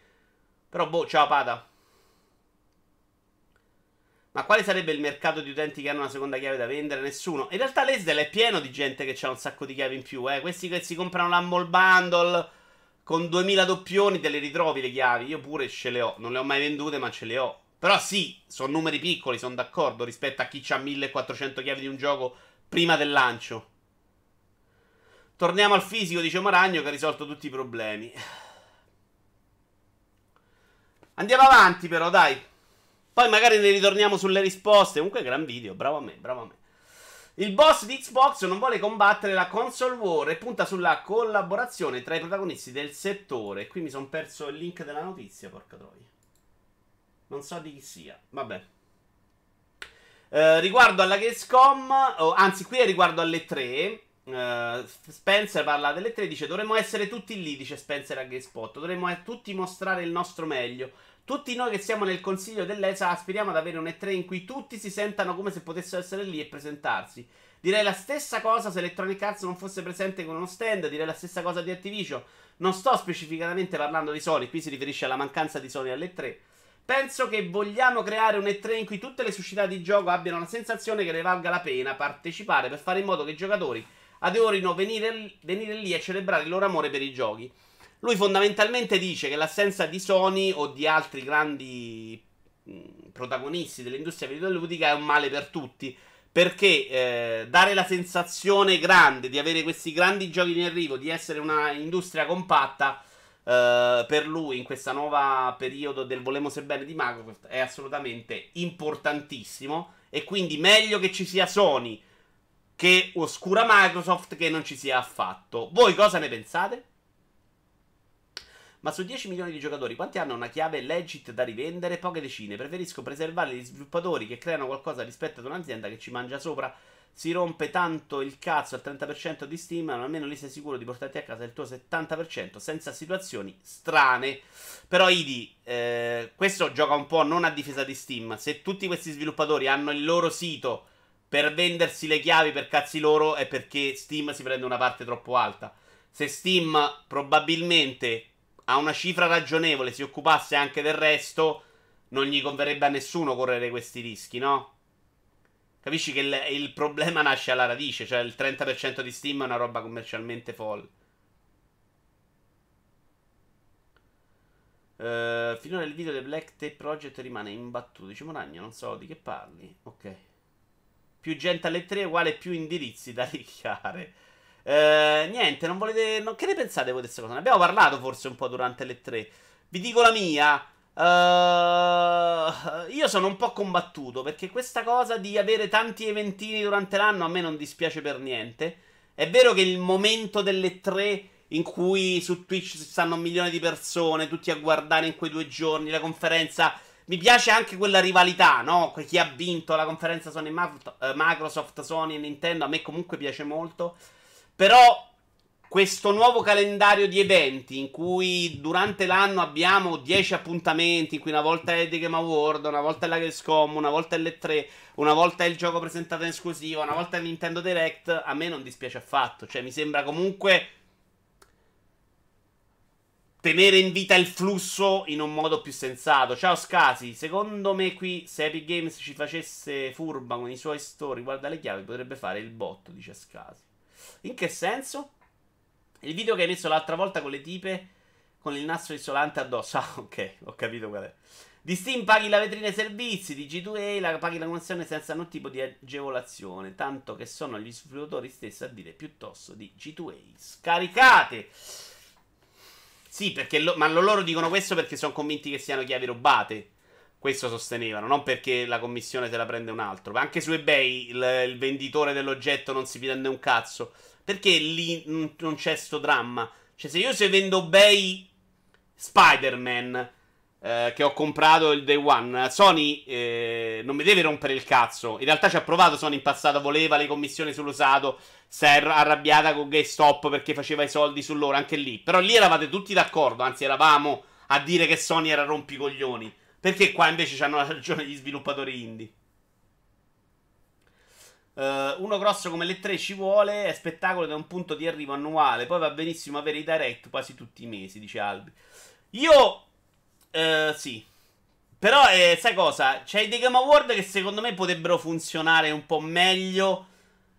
Però, boh, ciao Pada. Ma quale sarebbe il mercato di utenti che hanno una seconda chiave da vendere? Nessuno. In realtà l'Esdel è pieno di gente che ha un sacco di chiavi in più. Eh. Questi che si comprano l'Humble Bundle con 2000 doppioni te le ritrovi le chiavi. Io pure ce le ho. Non le ho mai vendute, ma ce le ho. Però sì, sono numeri piccoli, sono d'accordo rispetto a chi ha 1400 chiavi di un gioco prima del lancio. Torniamo al fisico, dice Maragno, che ha risolto tutti i problemi. Andiamo avanti però, dai. Poi magari ne ritorniamo sulle risposte. Comunque gran video, bravo a me, bravo a me. Il boss di Xbox non vuole combattere la console war e punta sulla collaborazione tra i protagonisti del settore. Qui mi sono perso il link della notizia, porca troia. Non so di chi sia. Vabbè. Eh, riguardo alla Gamescom, oh, anzi qui è riguardo alle 3. Uh, Spencer parla delle tre, dice dovremmo essere tutti lì, dice Spencer a GameSpot, dovremmo tutti mostrare il nostro meglio. Tutti noi che siamo nel consiglio dell'ESA aspiriamo ad avere un E3 in cui tutti si sentano come se potessero essere lì e presentarsi. Direi la stessa cosa se Electronic Arts non fosse presente con uno stand, direi la stessa cosa di Activision. Non sto specificatamente parlando di Sony, qui si riferisce alla mancanza di Sony alle 3. Penso che vogliamo creare un E3 in cui tutte le società di gioco abbiano la sensazione che ne valga la pena partecipare per fare in modo che i giocatori adorino venire, venire lì e celebrare il loro amore per i giochi. Lui fondamentalmente dice che l'assenza di Sony o di altri grandi protagonisti dell'industria videoludica è un male per tutti. Perché eh, dare la sensazione grande di avere questi grandi giochi in arrivo, di essere una industria compatta, eh, per lui in questa nuova periodo del volemo sebbene di Microsoft è assolutamente importantissimo. E quindi meglio che ci sia Sony che oscura Microsoft che non ci sia affatto. Voi cosa ne pensate? Ma su 10 milioni di giocatori, quanti hanno una chiave legit da rivendere? Poche decine. Preferisco preservare gli sviluppatori che creano qualcosa rispetto ad un'azienda che ci mangia sopra. Si rompe tanto il cazzo al 30% di Steam, ma almeno lì sei sicuro di portarti a casa il tuo 70% senza situazioni strane. Però, Idi, eh, questo gioca un po' non a difesa di Steam. Se tutti questi sviluppatori hanno il loro sito per vendersi le chiavi per cazzi loro è perché Steam si prende una parte troppo alta. Se Steam probabilmente a una cifra ragionevole si occupasse anche del resto, non gli converrebbe a nessuno correre questi rischi, no? Capisci che il, il problema nasce alla radice, cioè il 30% di Steam è una roba commercialmente folle. Uh, finora il video del Black Tape Project rimane imbattuto. Dice Moragno, non so di che parli. Ok. Più gente alle 3 uguale più indirizzi da [LAUGHS] ricchiare. Eh, niente, non volete. No, che ne pensate voi di questa cosa? Ne abbiamo parlato forse un po' durante le 3. Vi dico la mia. Uh, io sono un po' combattuto perché questa cosa di avere tanti eventini durante l'anno a me non dispiace per niente. È vero che il momento delle 3 in cui su Twitch stanno un milione di persone, tutti a guardare in quei due giorni la conferenza mi piace anche quella rivalità, no? Chi ha vinto la conferenza Sony eh, Microsoft, Sony e Nintendo. A me comunque piace molto. Però questo nuovo calendario di eventi in cui durante l'anno abbiamo 10 appuntamenti, in cui una volta è The Game Award, una volta è la Gamescom, una volta è l'E3, una volta è il gioco presentato in esclusiva, una volta è Nintendo Direct, a me non dispiace affatto. Cioè mi sembra comunque tenere in vita il flusso in un modo più sensato. Ciao Scasi, secondo me qui se Epic Games ci facesse furba con i suoi store, guarda le chiavi, potrebbe fare il botto, dice Scasi. In che senso? Il video che hai messo l'altra volta con le tipe con il nastro isolante addosso. [LAUGHS] Ah, ok, ho capito qual è. Di Steam paghi la vetrina e servizi, di G2A la paghi la connessione senza nessun tipo di agevolazione, tanto che sono gli sviluppatori stessi a dire piuttosto di G2A. Scaricate! Sì, perché lo, ma loro dicono questo perché sono convinti che siano chiavi rubate. Questo sostenevano, non perché la commissione te la prende un altro. Anche su eBay il, il venditore dell'oggetto non si prende un cazzo. Perché lì non c'è sto dramma? Cioè, se io se vendo eBay Spider-Man eh, che ho comprato il day one. Sony eh, non mi deve rompere il cazzo. In realtà ci ha provato Sony in passato, voleva le commissioni sull'usato. Si è arrabbiata con GameStop perché faceva i soldi su loro anche lì. Però lì eravate tutti d'accordo, anzi eravamo a dire che Sony era rompicoglioni. Perché qua invece hanno ragione gli sviluppatori indie. Uh, uno grosso come le 3 ci vuole, è spettacolo da un punto di arrivo annuale, poi va benissimo avere i direct quasi tutti i mesi, dice Albi. Io Uh, sì. Però, eh, sai cosa? C'è dei Game Award che secondo me potrebbero funzionare un po' meglio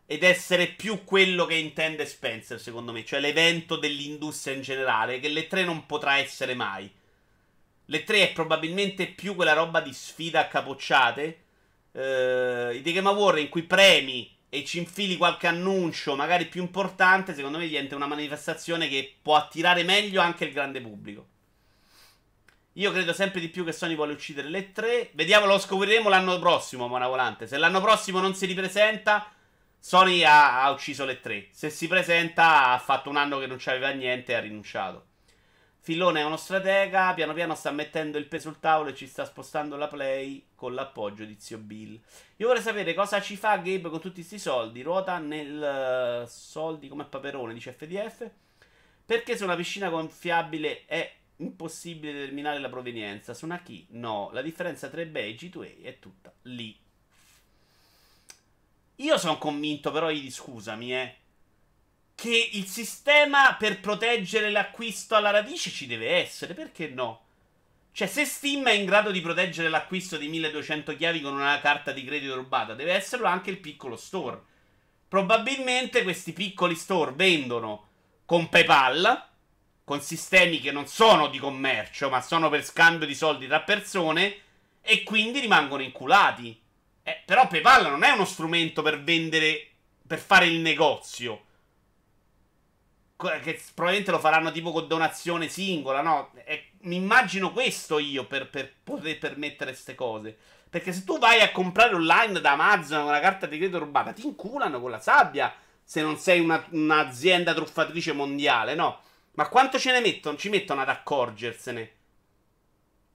ed essere più quello che intende Spencer, secondo me. Cioè l'evento dell'industria in generale, che le 3 non potrà essere mai. Le 3 è probabilmente più quella roba di sfida a capocciate. Uh, I The Game Award in cui premi e ci infili qualche annuncio, magari più importante, secondo me diventa una manifestazione che può attirare meglio anche il grande pubblico. Io credo sempre di più che Sony vuole uccidere le tre. Vediamo, lo scopriremo l'anno prossimo, Mona Volante. Se l'anno prossimo non si ripresenta, Sony ha, ha, ucciso le tre. Se si presenta, ha fatto un anno che non c'aveva niente e ha rinunciato. Filone è uno stratega, piano piano sta mettendo il peso sul tavolo e ci sta spostando la play con l'appoggio di zio Bill. Io vorrei sapere cosa ci fa Gabe con tutti questi soldi. Ruota nel uh, soldi come Paperone, dice FDF. Perché se una piscina gonfiabile è impossibile determinare la provenienza. Su una key, no. La differenza tra eBay e G2A è tutta lì. Io sono convinto, però, scusami, eh, che il sistema per proteggere l'acquisto alla radice ci deve essere. Perché no? Cioè, se Steam è in grado di proteggere l'acquisto di 1200 chiavi con una carta di credito rubata, deve esserlo anche il piccolo store. Probabilmente questi piccoli store vendono con PayPal con sistemi che non sono di commercio, ma sono per scambio di soldi tra persone, e quindi rimangono inculati. Eh, però PayPal non è uno strumento per vendere, per fare il negozio. Che probabilmente lo faranno tipo con donazione singola, no? Mi immagino questo io per, per poter permettere queste cose. Perché se tu vai a comprare online da Amazon una carta di credito rubata, ti inculano con la sabbia se non sei una, un'azienda truffatrice mondiale, no? Ma quanto ce ne mettono? Ci mettono ad accorgersene.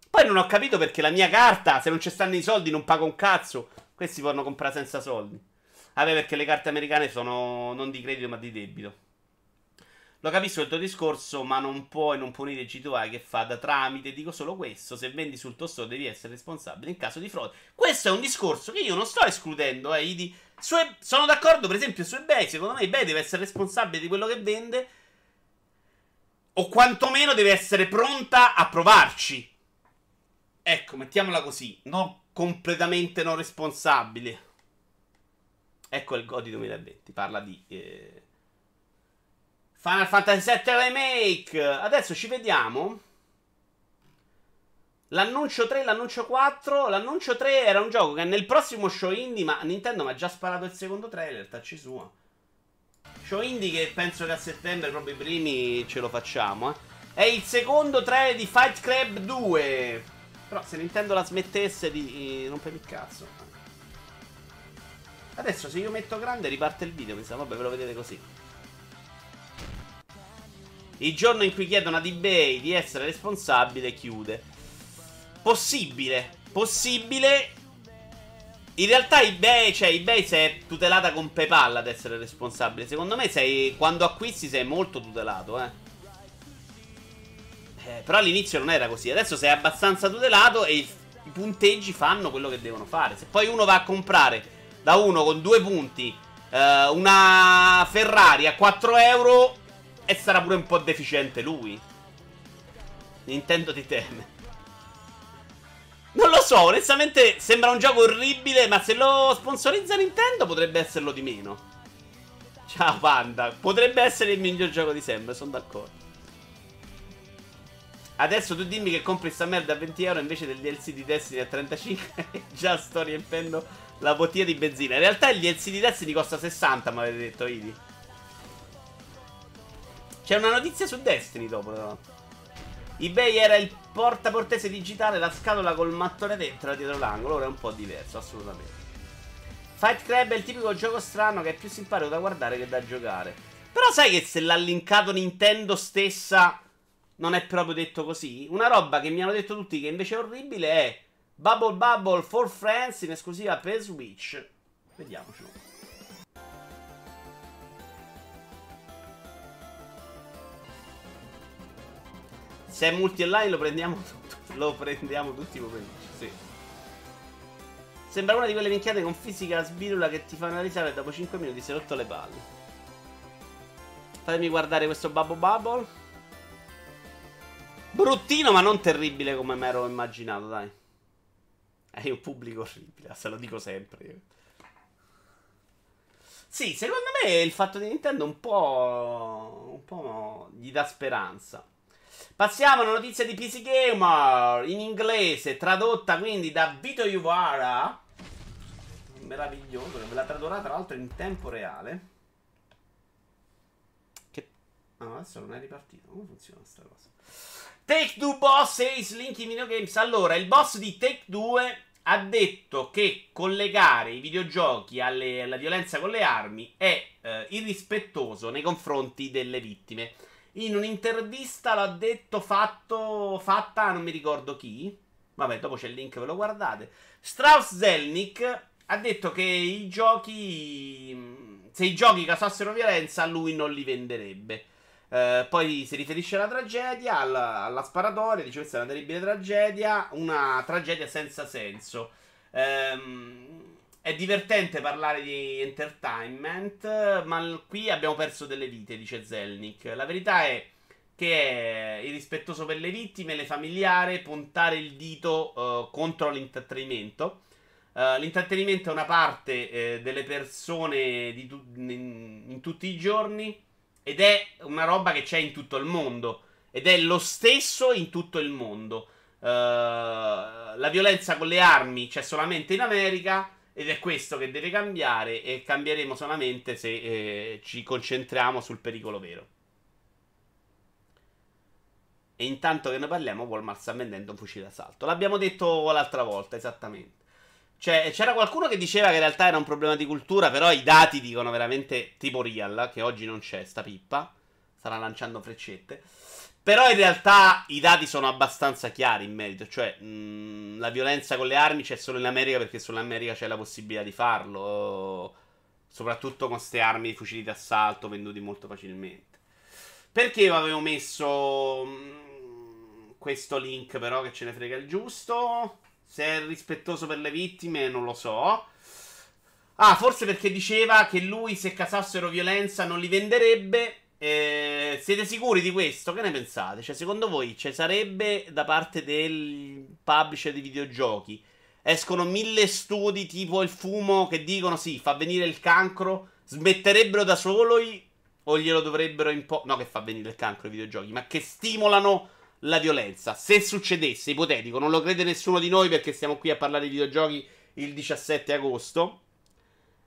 Poi non ho capito perché la mia carta, se non ci stanno i soldi, non paga un cazzo. Questi possono comprare senza soldi. Vabbè, perché le carte americane sono non di credito ma di debito. Lo capisco il tuo discorso, ma non puoi non punire G2I che fa da tramite. Dico solo questo: se vendi sul tuo store devi essere responsabile in caso di frode. Questo è un discorso che io non sto escludendo. Eh, di... Su... sono d'accordo, per esempio, su eBay. Secondo me, eBay deve essere responsabile di quello che vende o quantomeno deve essere pronta a provarci. Ecco, mettiamola così, non completamente non responsabile. Ecco il Godi 2020, parla di eh, Final Fantasy VII Remake. Adesso ci vediamo. L'annuncio 3, l'annuncio 4. L'annuncio 3 era un gioco che nel prossimo show indie, ma Nintendo mi ha già sparato il secondo trailer, tacci sua. Show indie che penso che a settembre, proprio i primi, ce lo facciamo. Eh. È il secondo trailer di Fight Club 2. Però se Nintendo la smettesse di rompere il cazzo. Adesso se io metto grande riparte il video, mi sa, vabbè ve lo vedete così. Il giorno in cui chiedono ad eBay di essere responsabile chiude. Possibile, possibile in realtà eBay, cioè eBay si è tutelata con PayPal ad essere responsabile. Secondo me sei, quando acquisti sei molto tutelato, eh. eh però all'inizio non era così. Adesso sei abbastanza tutelato e i, i punteggi fanno quello che devono fare. Se poi uno va a comprare da uno con due punti eh, una Ferrari a 4 euro e sarà pure un po' deficiente lui. Nintendo ti teme. Non lo so, onestamente sembra un gioco orribile, ma se lo sponsorizza Nintendo potrebbe esserlo di meno. Ciao Panda, potrebbe essere il miglior gioco di sempre, sono d'accordo. Adesso tu dimmi che compri sta merda a 20 euro invece del DLC di Destiny a 35 e [LAUGHS] già sto riempendo la bottiglia di benzina. In realtà il DLC di Destiny costa 60, mi avete detto, Idi. C'è una notizia su Destiny dopo, però. eBay era il portaportese digitale, la scatola col mattone dentro dietro l'angolo. Ora è un po' diverso, assolutamente. Fight Club è il tipico gioco strano che è più simpatico da guardare che da giocare. Però sai che se l'ha linkato Nintendo stessa non è proprio detto così? Una roba che mi hanno detto tutti che invece è orribile è Bubble Bubble for Friends in esclusiva per Switch. Vediamocelo. Se è multi online lo prendiamo, lo prendiamo tutti come sì. Sembra una di quelle minchiate con fisica sbirula che ti fanno analizzare e dopo 5 minuti si è rotto le palle. Fatemi guardare questo Bubble Bubble. Bruttino ma non terribile come mi ero immaginato, dai. È un pubblico orribile, se lo dico sempre. Sì, secondo me il fatto di Nintendo un po'. un po' gli dà speranza. Passiamo alla notizia di PC Gamer in inglese, tradotta quindi da Vito Iuvara. Meraviglioso, che ve la tradurrà tra l'altro in tempo reale. Che. Ah, adesso non è ripartito. Come funziona questa cosa? Take Two Boss Ace Link in Videogames. Allora, il boss di Take 2 ha detto che collegare i videogiochi alle, alla violenza con le armi è eh, irrispettoso nei confronti delle vittime. In un'intervista l'ha detto fatto, fatta, non mi ricordo chi. Vabbè, dopo c'è il link, ve lo guardate. Strauss Zelnick ha detto che i giochi. Se i giochi causassero violenza, lui non li venderebbe. Eh, poi si riferisce alla tragedia, alla, alla, sparatoria, dice questa è una terribile tragedia, una tragedia senza senso. Ehm, è divertente parlare di entertainment, ma qui abbiamo perso delle vite, dice Zelnik. La verità è che è irrispettoso per le vittime, le familiari, puntare il dito uh, contro l'intrattenimento. Uh, l'intrattenimento è una parte uh, delle persone tu- in, in tutti i giorni ed è una roba che c'è in tutto il mondo. Ed è lo stesso in tutto il mondo. Uh, la violenza con le armi c'è solamente in America. Ed è questo che deve cambiare. E cambieremo solamente se eh, ci concentriamo sul pericolo vero. E intanto che ne parliamo, Walmart sta vendendo un fucile d'assalto. L'abbiamo detto l'altra volta, esattamente. Cioè, c'era qualcuno che diceva che in realtà era un problema di cultura, però i dati dicono veramente tipo real, che oggi non c'è sta pippa. Starà lanciando freccette. Però in realtà i dati sono abbastanza chiari in merito. Cioè, mh, la violenza con le armi c'è solo in America perché solo in America c'è la possibilità di farlo. Soprattutto con queste armi, fucili d'assalto venduti molto facilmente. Perché avevo messo mh, questo link, però, che ce ne frega il giusto? Se è rispettoso per le vittime, non lo so. Ah, forse perché diceva che lui, se casassero violenza, non li venderebbe. Eh, siete sicuri di questo? Che ne pensate? Cioè, secondo voi ci sarebbe da parte del publisher di videogiochi? Escono mille studi tipo il fumo che dicono sì, fa venire il cancro. Smetterebbero da soli o glielo dovrebbero impo... No, che fa venire il cancro ai videogiochi, ma che stimolano la violenza. Se succedesse, ipotetico, non lo crede nessuno di noi perché stiamo qui a parlare di videogiochi il 17 agosto.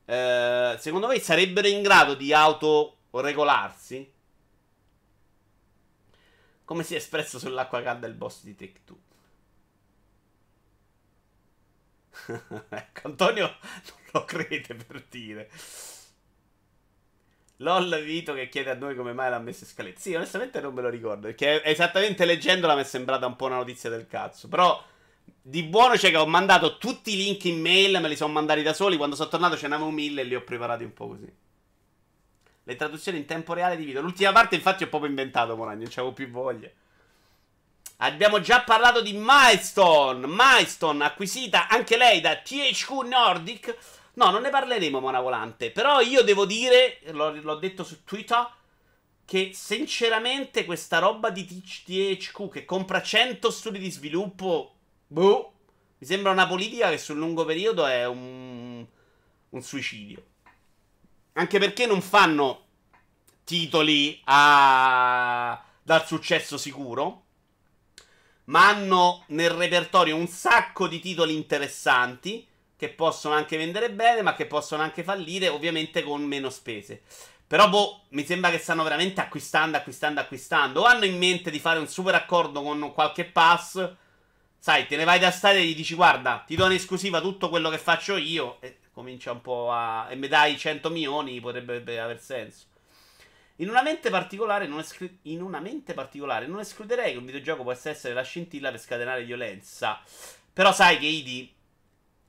Eh, secondo voi sarebbero in grado di autoregolarsi? Come si è espresso sull'acqua calda il boss di Take Two? [LAUGHS] ecco, Antonio non lo crede per dire. LOL Vito che chiede a noi come mai l'ha messo in scaletta. Sì, onestamente non me lo ricordo. Perché esattamente leggendola mi è sembrata un po' una notizia del cazzo. Però di buono c'è che ho mandato tutti i link in mail, me li sono mandati da soli. Quando sono tornato ce n'avevo mille e li ho preparati un po' così. Le traduzioni in tempo reale di video. L'ultima parte, infatti, ho proprio inventato, Moragno. Non c'avevo più voglia. Abbiamo già parlato di Milestone. Milestone, acquisita anche lei da THQ Nordic No, non ne parleremo, Mona Volante. Però io devo dire, l'ho, detto su Twitter, che sinceramente questa roba di THQ che compra 100 studi di sviluppo, boh, mi sembra una politica che sul lungo periodo è un, un suicidio. Anche perché non fanno titoli a dal successo sicuro, ma hanno nel repertorio un sacco di titoli interessanti che possono anche vendere bene, ma che possono anche fallire, ovviamente con meno spese. Però, boh, mi sembra che stanno veramente acquistando, acquistando, acquistando. O hanno in mente di fare un super accordo con qualche pass. Sai, te ne vai da stare e gli dici, guarda, ti do in esclusiva tutto quello che faccio io. E comincia un po' a... e mi dai 100 milioni, potrebbe aver senso. In una, mente particolare non esclu- in una mente particolare non escluderei che un videogioco possa essere la scintilla per scatenare violenza. Però sai che Idi,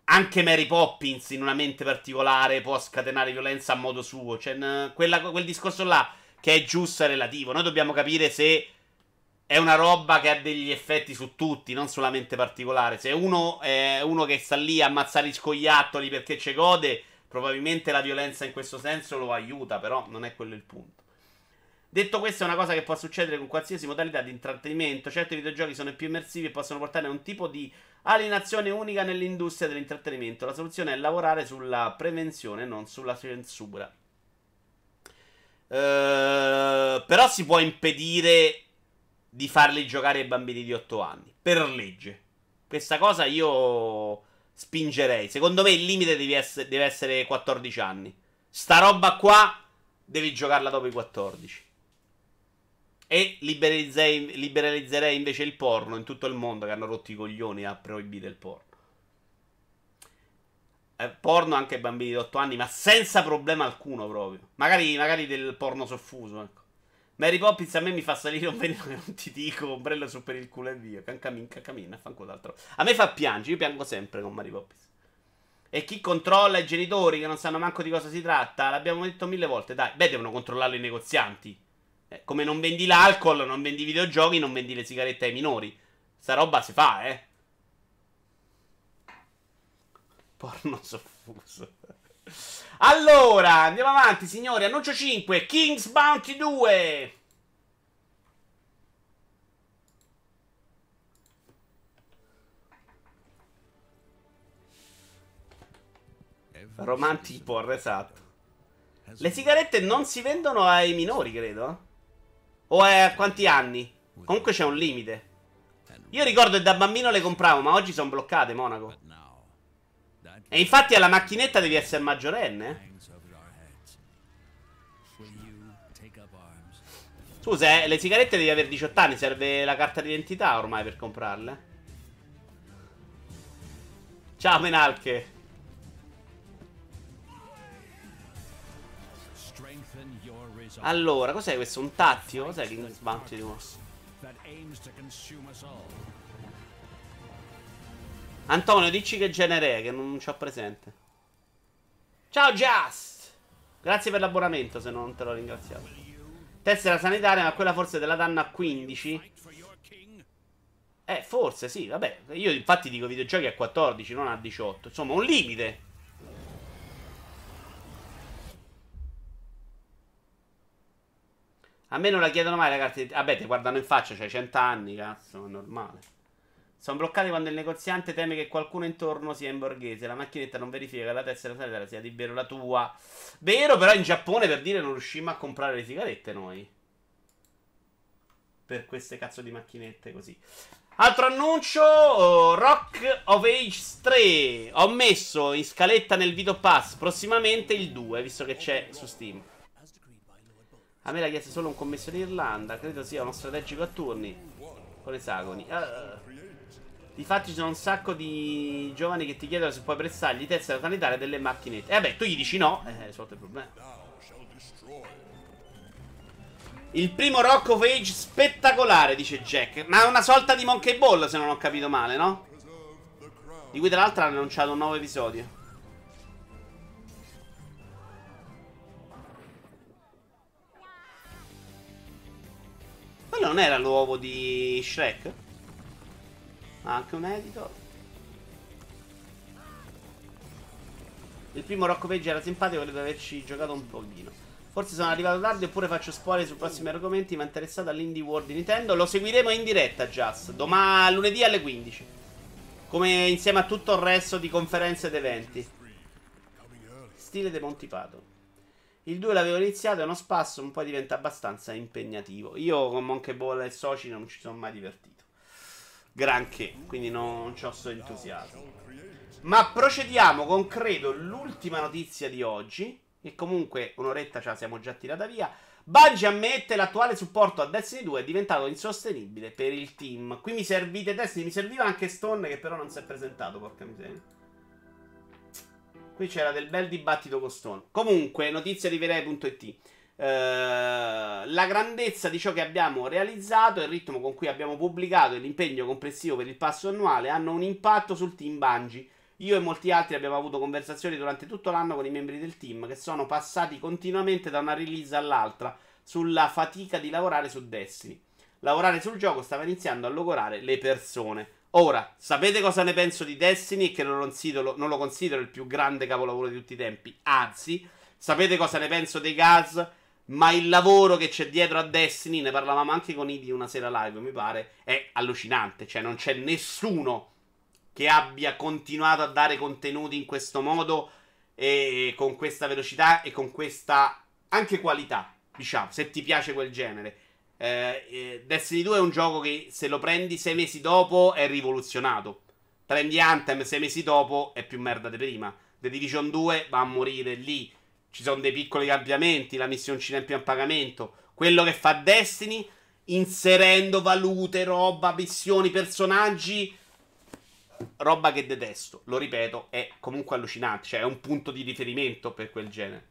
anche Mary Poppins in una mente particolare può scatenare violenza a modo suo. Cioè, quella, quel discorso là che è giusto è relativo. Noi dobbiamo capire se è una roba che ha degli effetti su tutti, non sulla mente particolare. Se uno è uno che sta lì a ammazzare gli scoiattoli perché ci gode, probabilmente la violenza in questo senso lo aiuta, però non è quello il punto. Detto questo, è una cosa che può succedere con qualsiasi modalità di intrattenimento. Certi videogiochi sono più immersivi e possono portare a un tipo di alienazione unica nell'industria dell'intrattenimento. La soluzione è lavorare sulla prevenzione, non sulla censura. Uh, però si può impedire di farli giocare ai bambini di 8 anni. Per legge. Questa cosa io spingerei. Secondo me il limite deve essere, deve essere 14 anni. Sta roba qua devi giocarla dopo i 14. E liberalizzerei, invece il porno in tutto il mondo che hanno rotto i coglioni a proibire il porno. Eh, porno anche ai bambini di 8 anni, ma senza problema alcuno proprio. Magari, magari del porno soffuso, ecco. Mary Poppins a me mi fa salire un veleno che non ti dico, ombrello su per il culo e via. Cancamin, cancamin, fanculo d'altro. A me fa piangere, io piango sempre con Mary Poppins. E chi controlla i genitori che non sanno manco di cosa si tratta? L'abbiamo detto mille volte, dai. Beh, devono controllarlo i negozianti. Eh, come non vendi l'alcol, non vendi i videogiochi, non vendi le sigarette ai minori. Sta roba si fa, eh. Porno soffuso. Allora, andiamo avanti, signori. Annuncio 5, King's Bounty 2. Romantic porn, esatto. Le sigarette non si vendono ai minori, credo. O è a quanti anni? Comunque c'è un limite. Io ricordo che da bambino le compravo, ma oggi sono bloccate, Monaco. E infatti alla macchinetta devi essere maggiorenne. Scusa, eh, le sigarette devi avere 18 anni, serve la carta d'identità ormai per comprarle. Ciao Menalche. Allora, cos'è questo? Un tattio? Cos'è King's Bounty 2? Antonio, dici che genere è, che non ci ho presente. Ciao Just! Grazie per l'abbonamento, se non te l'ho ringraziato. Tessera sanitaria, ma quella forse te la danno a 15? Eh, forse sì, vabbè. Io infatti dico videogiochi a 14, non a 18. Insomma, un limite. A me non la chiedono mai ragazzi. Vabbè, ti guardano in faccia, c'hai 100 anni, cazzo, è normale. Sono bloccati quando il negoziante teme che qualcuno intorno sia in borghese. La macchinetta non verifica che la tessera sanitaria sia di vero la tua. Vero, però in Giappone per dire non riuscimmo a comprare le sigarette noi. Per queste cazzo di macchinette così. Altro annuncio, oh, Rock of Age 3. Ho messo in scaletta nel video pass prossimamente il 2, visto che c'è su Steam. A me l'ha chiesto solo un commesso in Irlanda. Credo sia uno strategico a turni. Con esagoni. Uh, Difatti ci sono un sacco di giovani che ti chiedono se puoi prestargli tessera sanitaria delle macchinette. E eh vabbè, tu gli dici no, eh, risolto il problema. Il primo Rock of Age spettacolare, dice Jack. Ma è una sorta di Monkey Ball, se non ho capito male, no? Di cui tra l'altro hanno annunciato un nuovo episodio. Quello non era l'uovo di Shrek? Ma anche un editor. Il primo Rock Page era simpatico, credo averci giocato un pochino. Forse sono arrivato tardi oppure faccio spoiler sui prossimi argomenti, ma interessato all'Indie World di Nintendo. Lo seguiremo in diretta, Just, domani lunedì alle 15. Come insieme a tutto il resto di conferenze ed eventi. Stile De Montipato. Il 2 l'avevo iniziato, è uno spasso, poi diventa abbastanza impegnativo. Io con Monkey Ball e Soci non ci sono mai divertito. Granché, quindi non ho sto entusiasmo. Ma procediamo con credo l'ultima notizia di oggi che comunque un'oretta ce la siamo già tirata via. Bungie ammette l'attuale supporto a Destiny 2 è diventato insostenibile per il team. Qui mi servite Destiny, mi serviva anche Stone che però non si è presentato, porca miseria. Qui c'era del bel dibattito con Stone. Comunque, notizia di Verei.it. Eh, la grandezza di ciò che abbiamo realizzato, il ritmo con cui abbiamo pubblicato e l'impegno complessivo per il passo annuale hanno un impatto sul team Bungie io e molti altri abbiamo avuto conversazioni durante tutto l'anno con i membri del team che sono passati continuamente da una release all'altra sulla fatica di lavorare su Destiny. Lavorare sul gioco stava iniziando a logorare le persone. Ora, sapete cosa ne penso di Destiny? Che non lo, non lo considero il più grande capolavoro di tutti i tempi. Anzi, sapete cosa ne penso dei gas? Ma il lavoro che c'è dietro a Destiny, ne parlavamo anche con Idi una sera live, mi pare, è allucinante. Cioè, non c'è nessuno che abbia continuato a dare contenuti in questo modo e con questa velocità e con questa anche qualità, diciamo, se ti piace quel genere. Eh, eh Destiny 2 è un gioco che se lo prendi sei mesi dopo è rivoluzionato. Prendi Anthem sei mesi dopo è più merda di prima. The Division 2 va a morire lì. Ci sono dei piccoli cambiamenti, la missioncina in più a pagamento. Quello che fa Destiny, inserendo valute, roba, missioni, personaggi roba che detesto, lo ripeto, è comunque allucinante, cioè è un punto di riferimento per quel genere.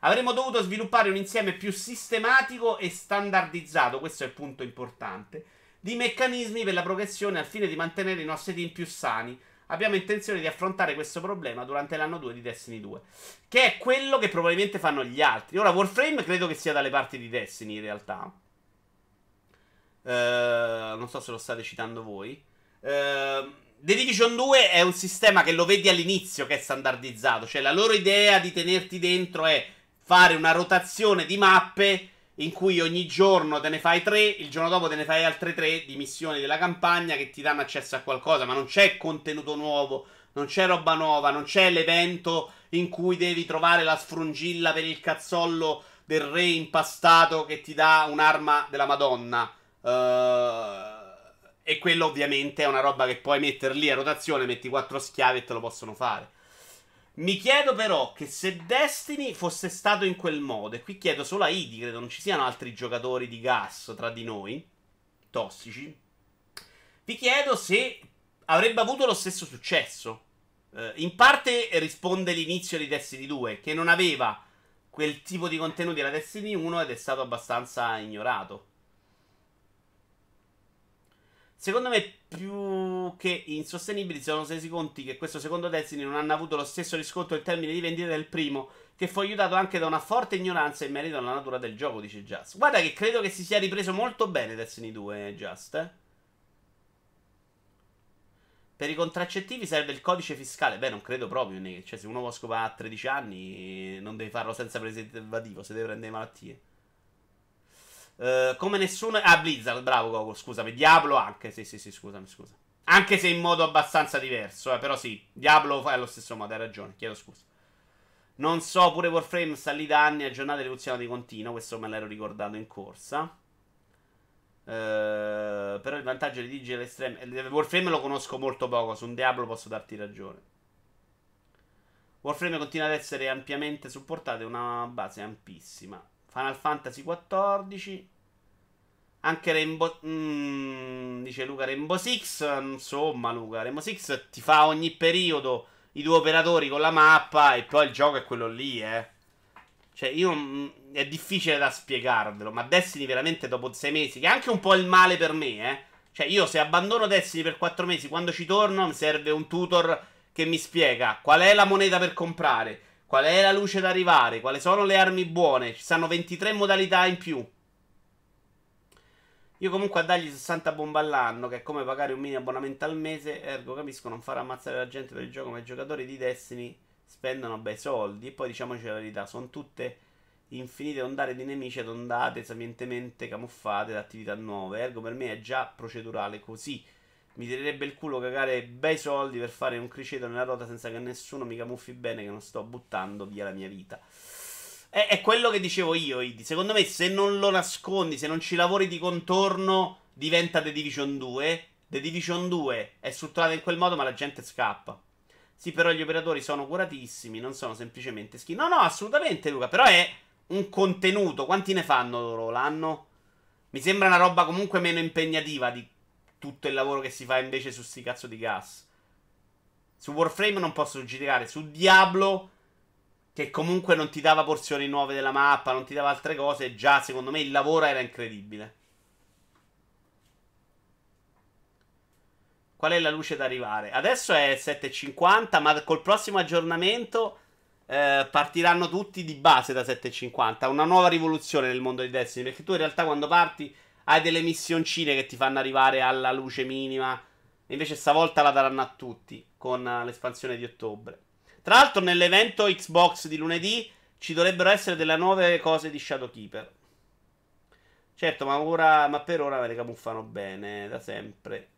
Avremmo dovuto sviluppare un insieme più sistematico e standardizzato, questo è il punto importante, di meccanismi per la progressione al fine di mantenere i nostri team più sani. Abbiamo intenzione di affrontare questo problema durante l'anno 2 di Destiny 2, che è quello che probabilmente fanno gli altri. Ora, Warframe credo che sia dalle parti di Destiny in realtà. Uh, non so se lo state citando voi. Uh, The Division 2 è un sistema che lo vedi all'inizio che è standardizzato, cioè la loro idea di tenerti dentro è fare una rotazione di mappe in cui ogni giorno te ne fai tre, il giorno dopo te ne fai altre tre di missioni della campagna che ti danno accesso a qualcosa, ma non c'è contenuto nuovo, non c'è roba nuova, non c'è l'evento in cui devi trovare la sfrungilla per il cazzollo del re impastato che ti dà un'arma della Madonna. Uh, e quello ovviamente è una roba che puoi mettere lì a rotazione, metti quattro schiavi e te lo possono fare. Mi chiedo però che se Destiny fosse stato in quel modo, e qui chiedo solo a Idi, credo non ci siano altri giocatori di gas tra di noi, tossici, vi chiedo se avrebbe avuto lo stesso successo. Uh, in parte risponde l'inizio di Destiny 2, che non aveva quel tipo di contenuti alla Destiny 1 ed è stato abbastanza ignorato. Secondo me, più che insostenibili, si sono resi conti che questo secondo Destiny non hanno avuto lo stesso riscontro in termini di vendita del primo, che fu aiutato anche da una forte ignoranza in merito alla natura del gioco, dice Just. Guarda che credo che si sia ripreso molto bene Destiny 2, Just, eh? Per i contraccettivi serve il codice fiscale. Beh, non credo proprio. Cioè, se uno può scopare a 13 anni, non devi farlo senza preservativo, se deve prendere malattie. Uh, come nessuno. Ah, Blizzard, bravo Goku, scusami. Diablo anche. Sì, sì, sì, scusami, scusa. Anche se in modo abbastanza diverso, eh, però sì. Diablo fa allo stesso modo, hai ragione, chiedo scusa. Non so, pure Warframe sta lì da anni, aggiornate e evoluzione di continuo. Questo me l'ero ricordato in corsa. Uh, però il vantaggio di Digital Extreme. Warframe lo conosco molto poco. Su un Diablo posso darti ragione. Warframe continua ad essere ampiamente supportato. È una base ampissima. Final Fantasy XIV. Anche Rainbow. Mm, dice Luca Rainbow Six. Insomma, Luca, Rainbow Six ti fa ogni periodo i due operatori con la mappa. E poi il gioco è quello lì, eh. Cioè, io. Mm, è difficile da spiegarvelo. Ma Destiny, veramente, dopo sei mesi. Che è anche un po' il male per me, eh. Cioè, io se abbandono Destiny per quattro mesi, quando ci torno, mi serve un tutor che mi spiega qual è la moneta per comprare Qual è la luce da arrivare? Quali sono le armi buone? Ci stanno 23 modalità in più. Io comunque a dargli 60 bombe all'anno, che è come pagare un mini abbonamento al mese, ergo capisco non far ammazzare la gente per il gioco, ma i giocatori di Destiny spendono bei soldi. E poi diciamoci la verità, sono tutte infinite ondate di nemici ad ondate sapientemente camuffate da attività nuove. Ergo per me è già procedurale così. Mi tirerebbe il culo cagare bei soldi per fare un criceto nella ruota senza che nessuno mi camuffi bene che non sto buttando via la mia vita. È, è quello che dicevo io, Idi. Secondo me se non lo nascondi, se non ci lavori di contorno, diventa The Division 2. The Division 2 è strutturata in quel modo ma la gente scappa. Sì, però gli operatori sono curatissimi, non sono semplicemente skin. No, no, assolutamente, Luca. Però è un contenuto. Quanti ne fanno loro l'anno? Mi sembra una roba comunque meno impegnativa di tutto il lavoro che si fa invece su sti cazzo di gas. Su Warframe non posso giudicare. Su Diablo, che comunque non ti dava porzioni nuove della mappa, non ti dava altre cose, già secondo me il lavoro era incredibile. Qual è la luce da arrivare? Adesso è 7.50, ma col prossimo aggiornamento eh, partiranno tutti di base da 7.50. Una nuova rivoluzione nel mondo di Destiny. Perché tu in realtà quando parti hai delle missioncine che ti fanno arrivare alla luce minima. Invece stavolta la daranno a tutti con l'espansione di ottobre. Tra l'altro nell'evento Xbox di lunedì ci dovrebbero essere delle nuove cose di Shadowkeeper. Certo, ma, ora, ma per ora me le camuffano bene, da sempre.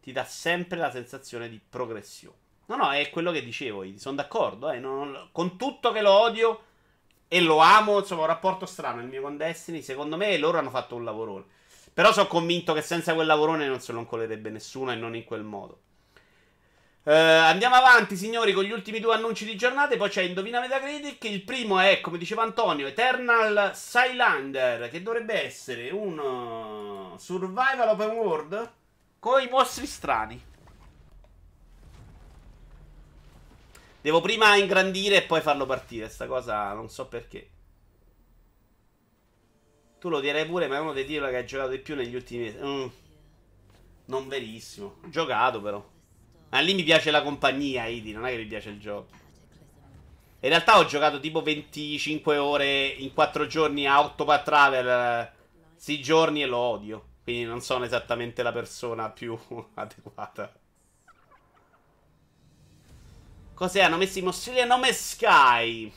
Ti dà sempre la sensazione di progressione. No, no, è quello che dicevo, sono d'accordo. Eh, non, con tutto che lo odio e lo amo, insomma, un rapporto strano il mio con Destiny. Secondo me loro hanno fatto un lavorone. Però sono convinto che senza quel lavorone non se lo incollerebbe nessuno e non in quel modo. Uh, andiamo avanti, signori, con gli ultimi due annunci di giornata. Poi c'è Indovina Metacritic. Il primo è, come diceva Antonio, Eternal Skylander, che dovrebbe essere un uh, survival open world con i mostri strani. Devo prima ingrandire e poi farlo partire. Sta cosa non so perché. Tu lo direi pure, ma è uno dei titoli che hai giocato di più negli ultimi mesi. Mm. Non verissimo. Giocato però. Ma lì mi piace la compagnia, Idi, non è che mi piace il gioco. In realtà ho giocato tipo 25 ore in 4 giorni a Octopath Travel. 6 giorni e lo odio. Quindi non sono esattamente la persona più [LAUGHS] adeguata. Cos'è? Hanno messo i mostrili a nome Sky.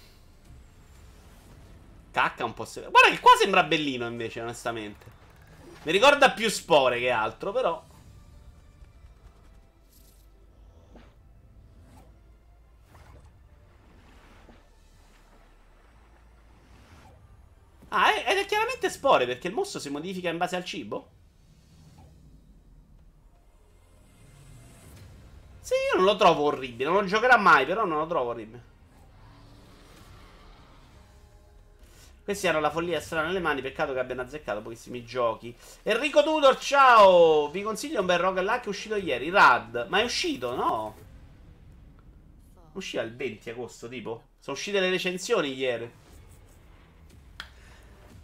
Cacca un po'. Se... Guarda che qua sembra bellino invece, onestamente. Mi ricorda più spore che altro, però. Ah, ed è chiaramente spore perché il mostro si modifica in base al cibo? Non lo trovo orribile. Non lo giocherà mai, però non lo trovo orribile. Questi hanno la follia strana nelle mani. Peccato che abbiano azzeccato pochissimi giochi. Enrico Tudor, ciao! Vi consiglio un bel roguelike uscito ieri. Rad. Ma è uscito, no? Usciva il 20 agosto, tipo. Sono uscite le recensioni ieri.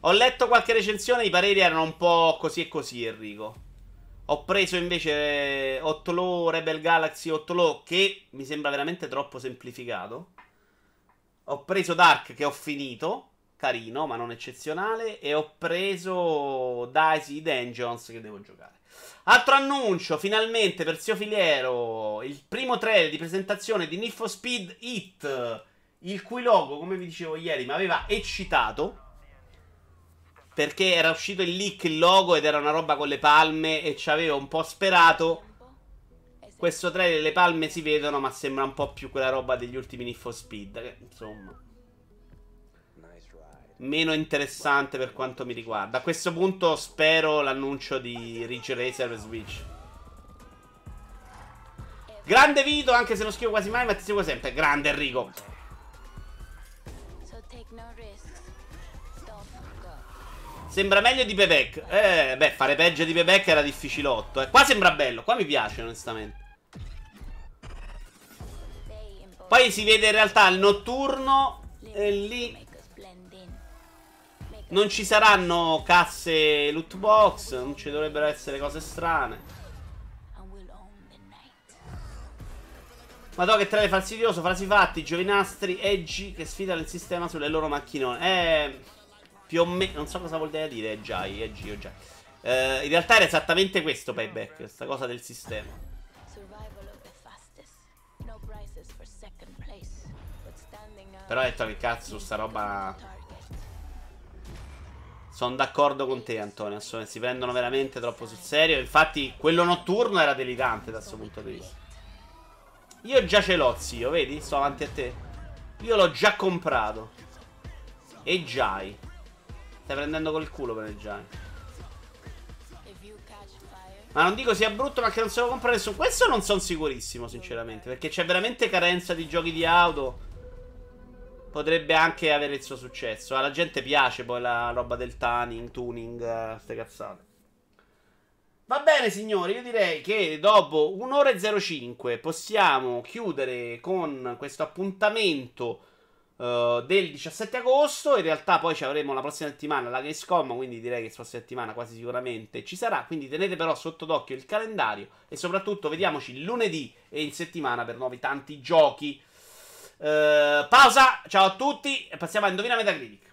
Ho letto qualche recensione, i pareri erano un po' così e così, Enrico. Ho preso invece 8 Low, Rebel Galaxy 8 Low, che mi sembra veramente troppo semplificato. Ho preso Dark, che ho finito, carino, ma non eccezionale. E ho preso Daisy Dungeons, che devo giocare. Altro annuncio, finalmente per Zio Filiero, il primo trailer di presentazione di Need Speed Hit, il cui logo, come vi dicevo ieri, mi aveva eccitato perché era uscito il leak, il logo ed era una roba con le palme e ci avevo un po' sperato. Questo trailer le palme si vedono, ma sembra un po' più quella roba degli ultimi Need for Speed. Insomma, meno interessante per quanto mi riguarda. A questo punto spero l'annuncio di Ridge Racer e Switch. Grande Vito, anche se non scrivo quasi mai, ma ti seguo sempre. Grande Enrico. Sembra meglio di Pebek. Eh, beh, fare peggio di Pebek era difficilotto. Eh. Qua sembra bello, qua mi piace, onestamente. Poi si vede in realtà il notturno e lì non ci saranno casse loot box, non ci dovrebbero essere cose strane. Madonna che trailer fastidioso, frasi fatti, giovinastri, edgy che sfidano il sistema sulle loro macchinone. Eh... Più o meno, non so cosa vuol dire Ejai, Egi o già. Eh, in realtà era esattamente questo payback, questa cosa del sistema. Però hai detto che cazzo sta roba sono d'accordo con te, Antonio. Si prendono veramente troppo sul serio. Infatti, quello notturno era delirante da questo punto di vista. Io già ce l'ho, zio, vedi? Sto avanti a te. Io l'ho già comprato. E Jai. Stai prendendo col culo Jai. Ma non dico sia brutto, ma che non se lo compra nessuno. Questo non sono sicurissimo, sinceramente. Perché c'è veramente carenza di giochi di auto potrebbe anche avere il suo successo. Alla gente piace poi la roba del tuning, tuning, queste cazzate. Va bene, signori, io direi che dopo un'ora e 05 possiamo chiudere con questo appuntamento uh, del 17 agosto. In realtà poi ci avremo la prossima settimana la Gamescom, quindi direi che la prossima settimana quasi sicuramente ci sarà. Quindi tenete però sotto d'occhio il calendario e soprattutto vediamoci lunedì e in settimana per nuovi tanti giochi. Uh, pausa, ciao a tutti e passiamo a Indovina Metacritic.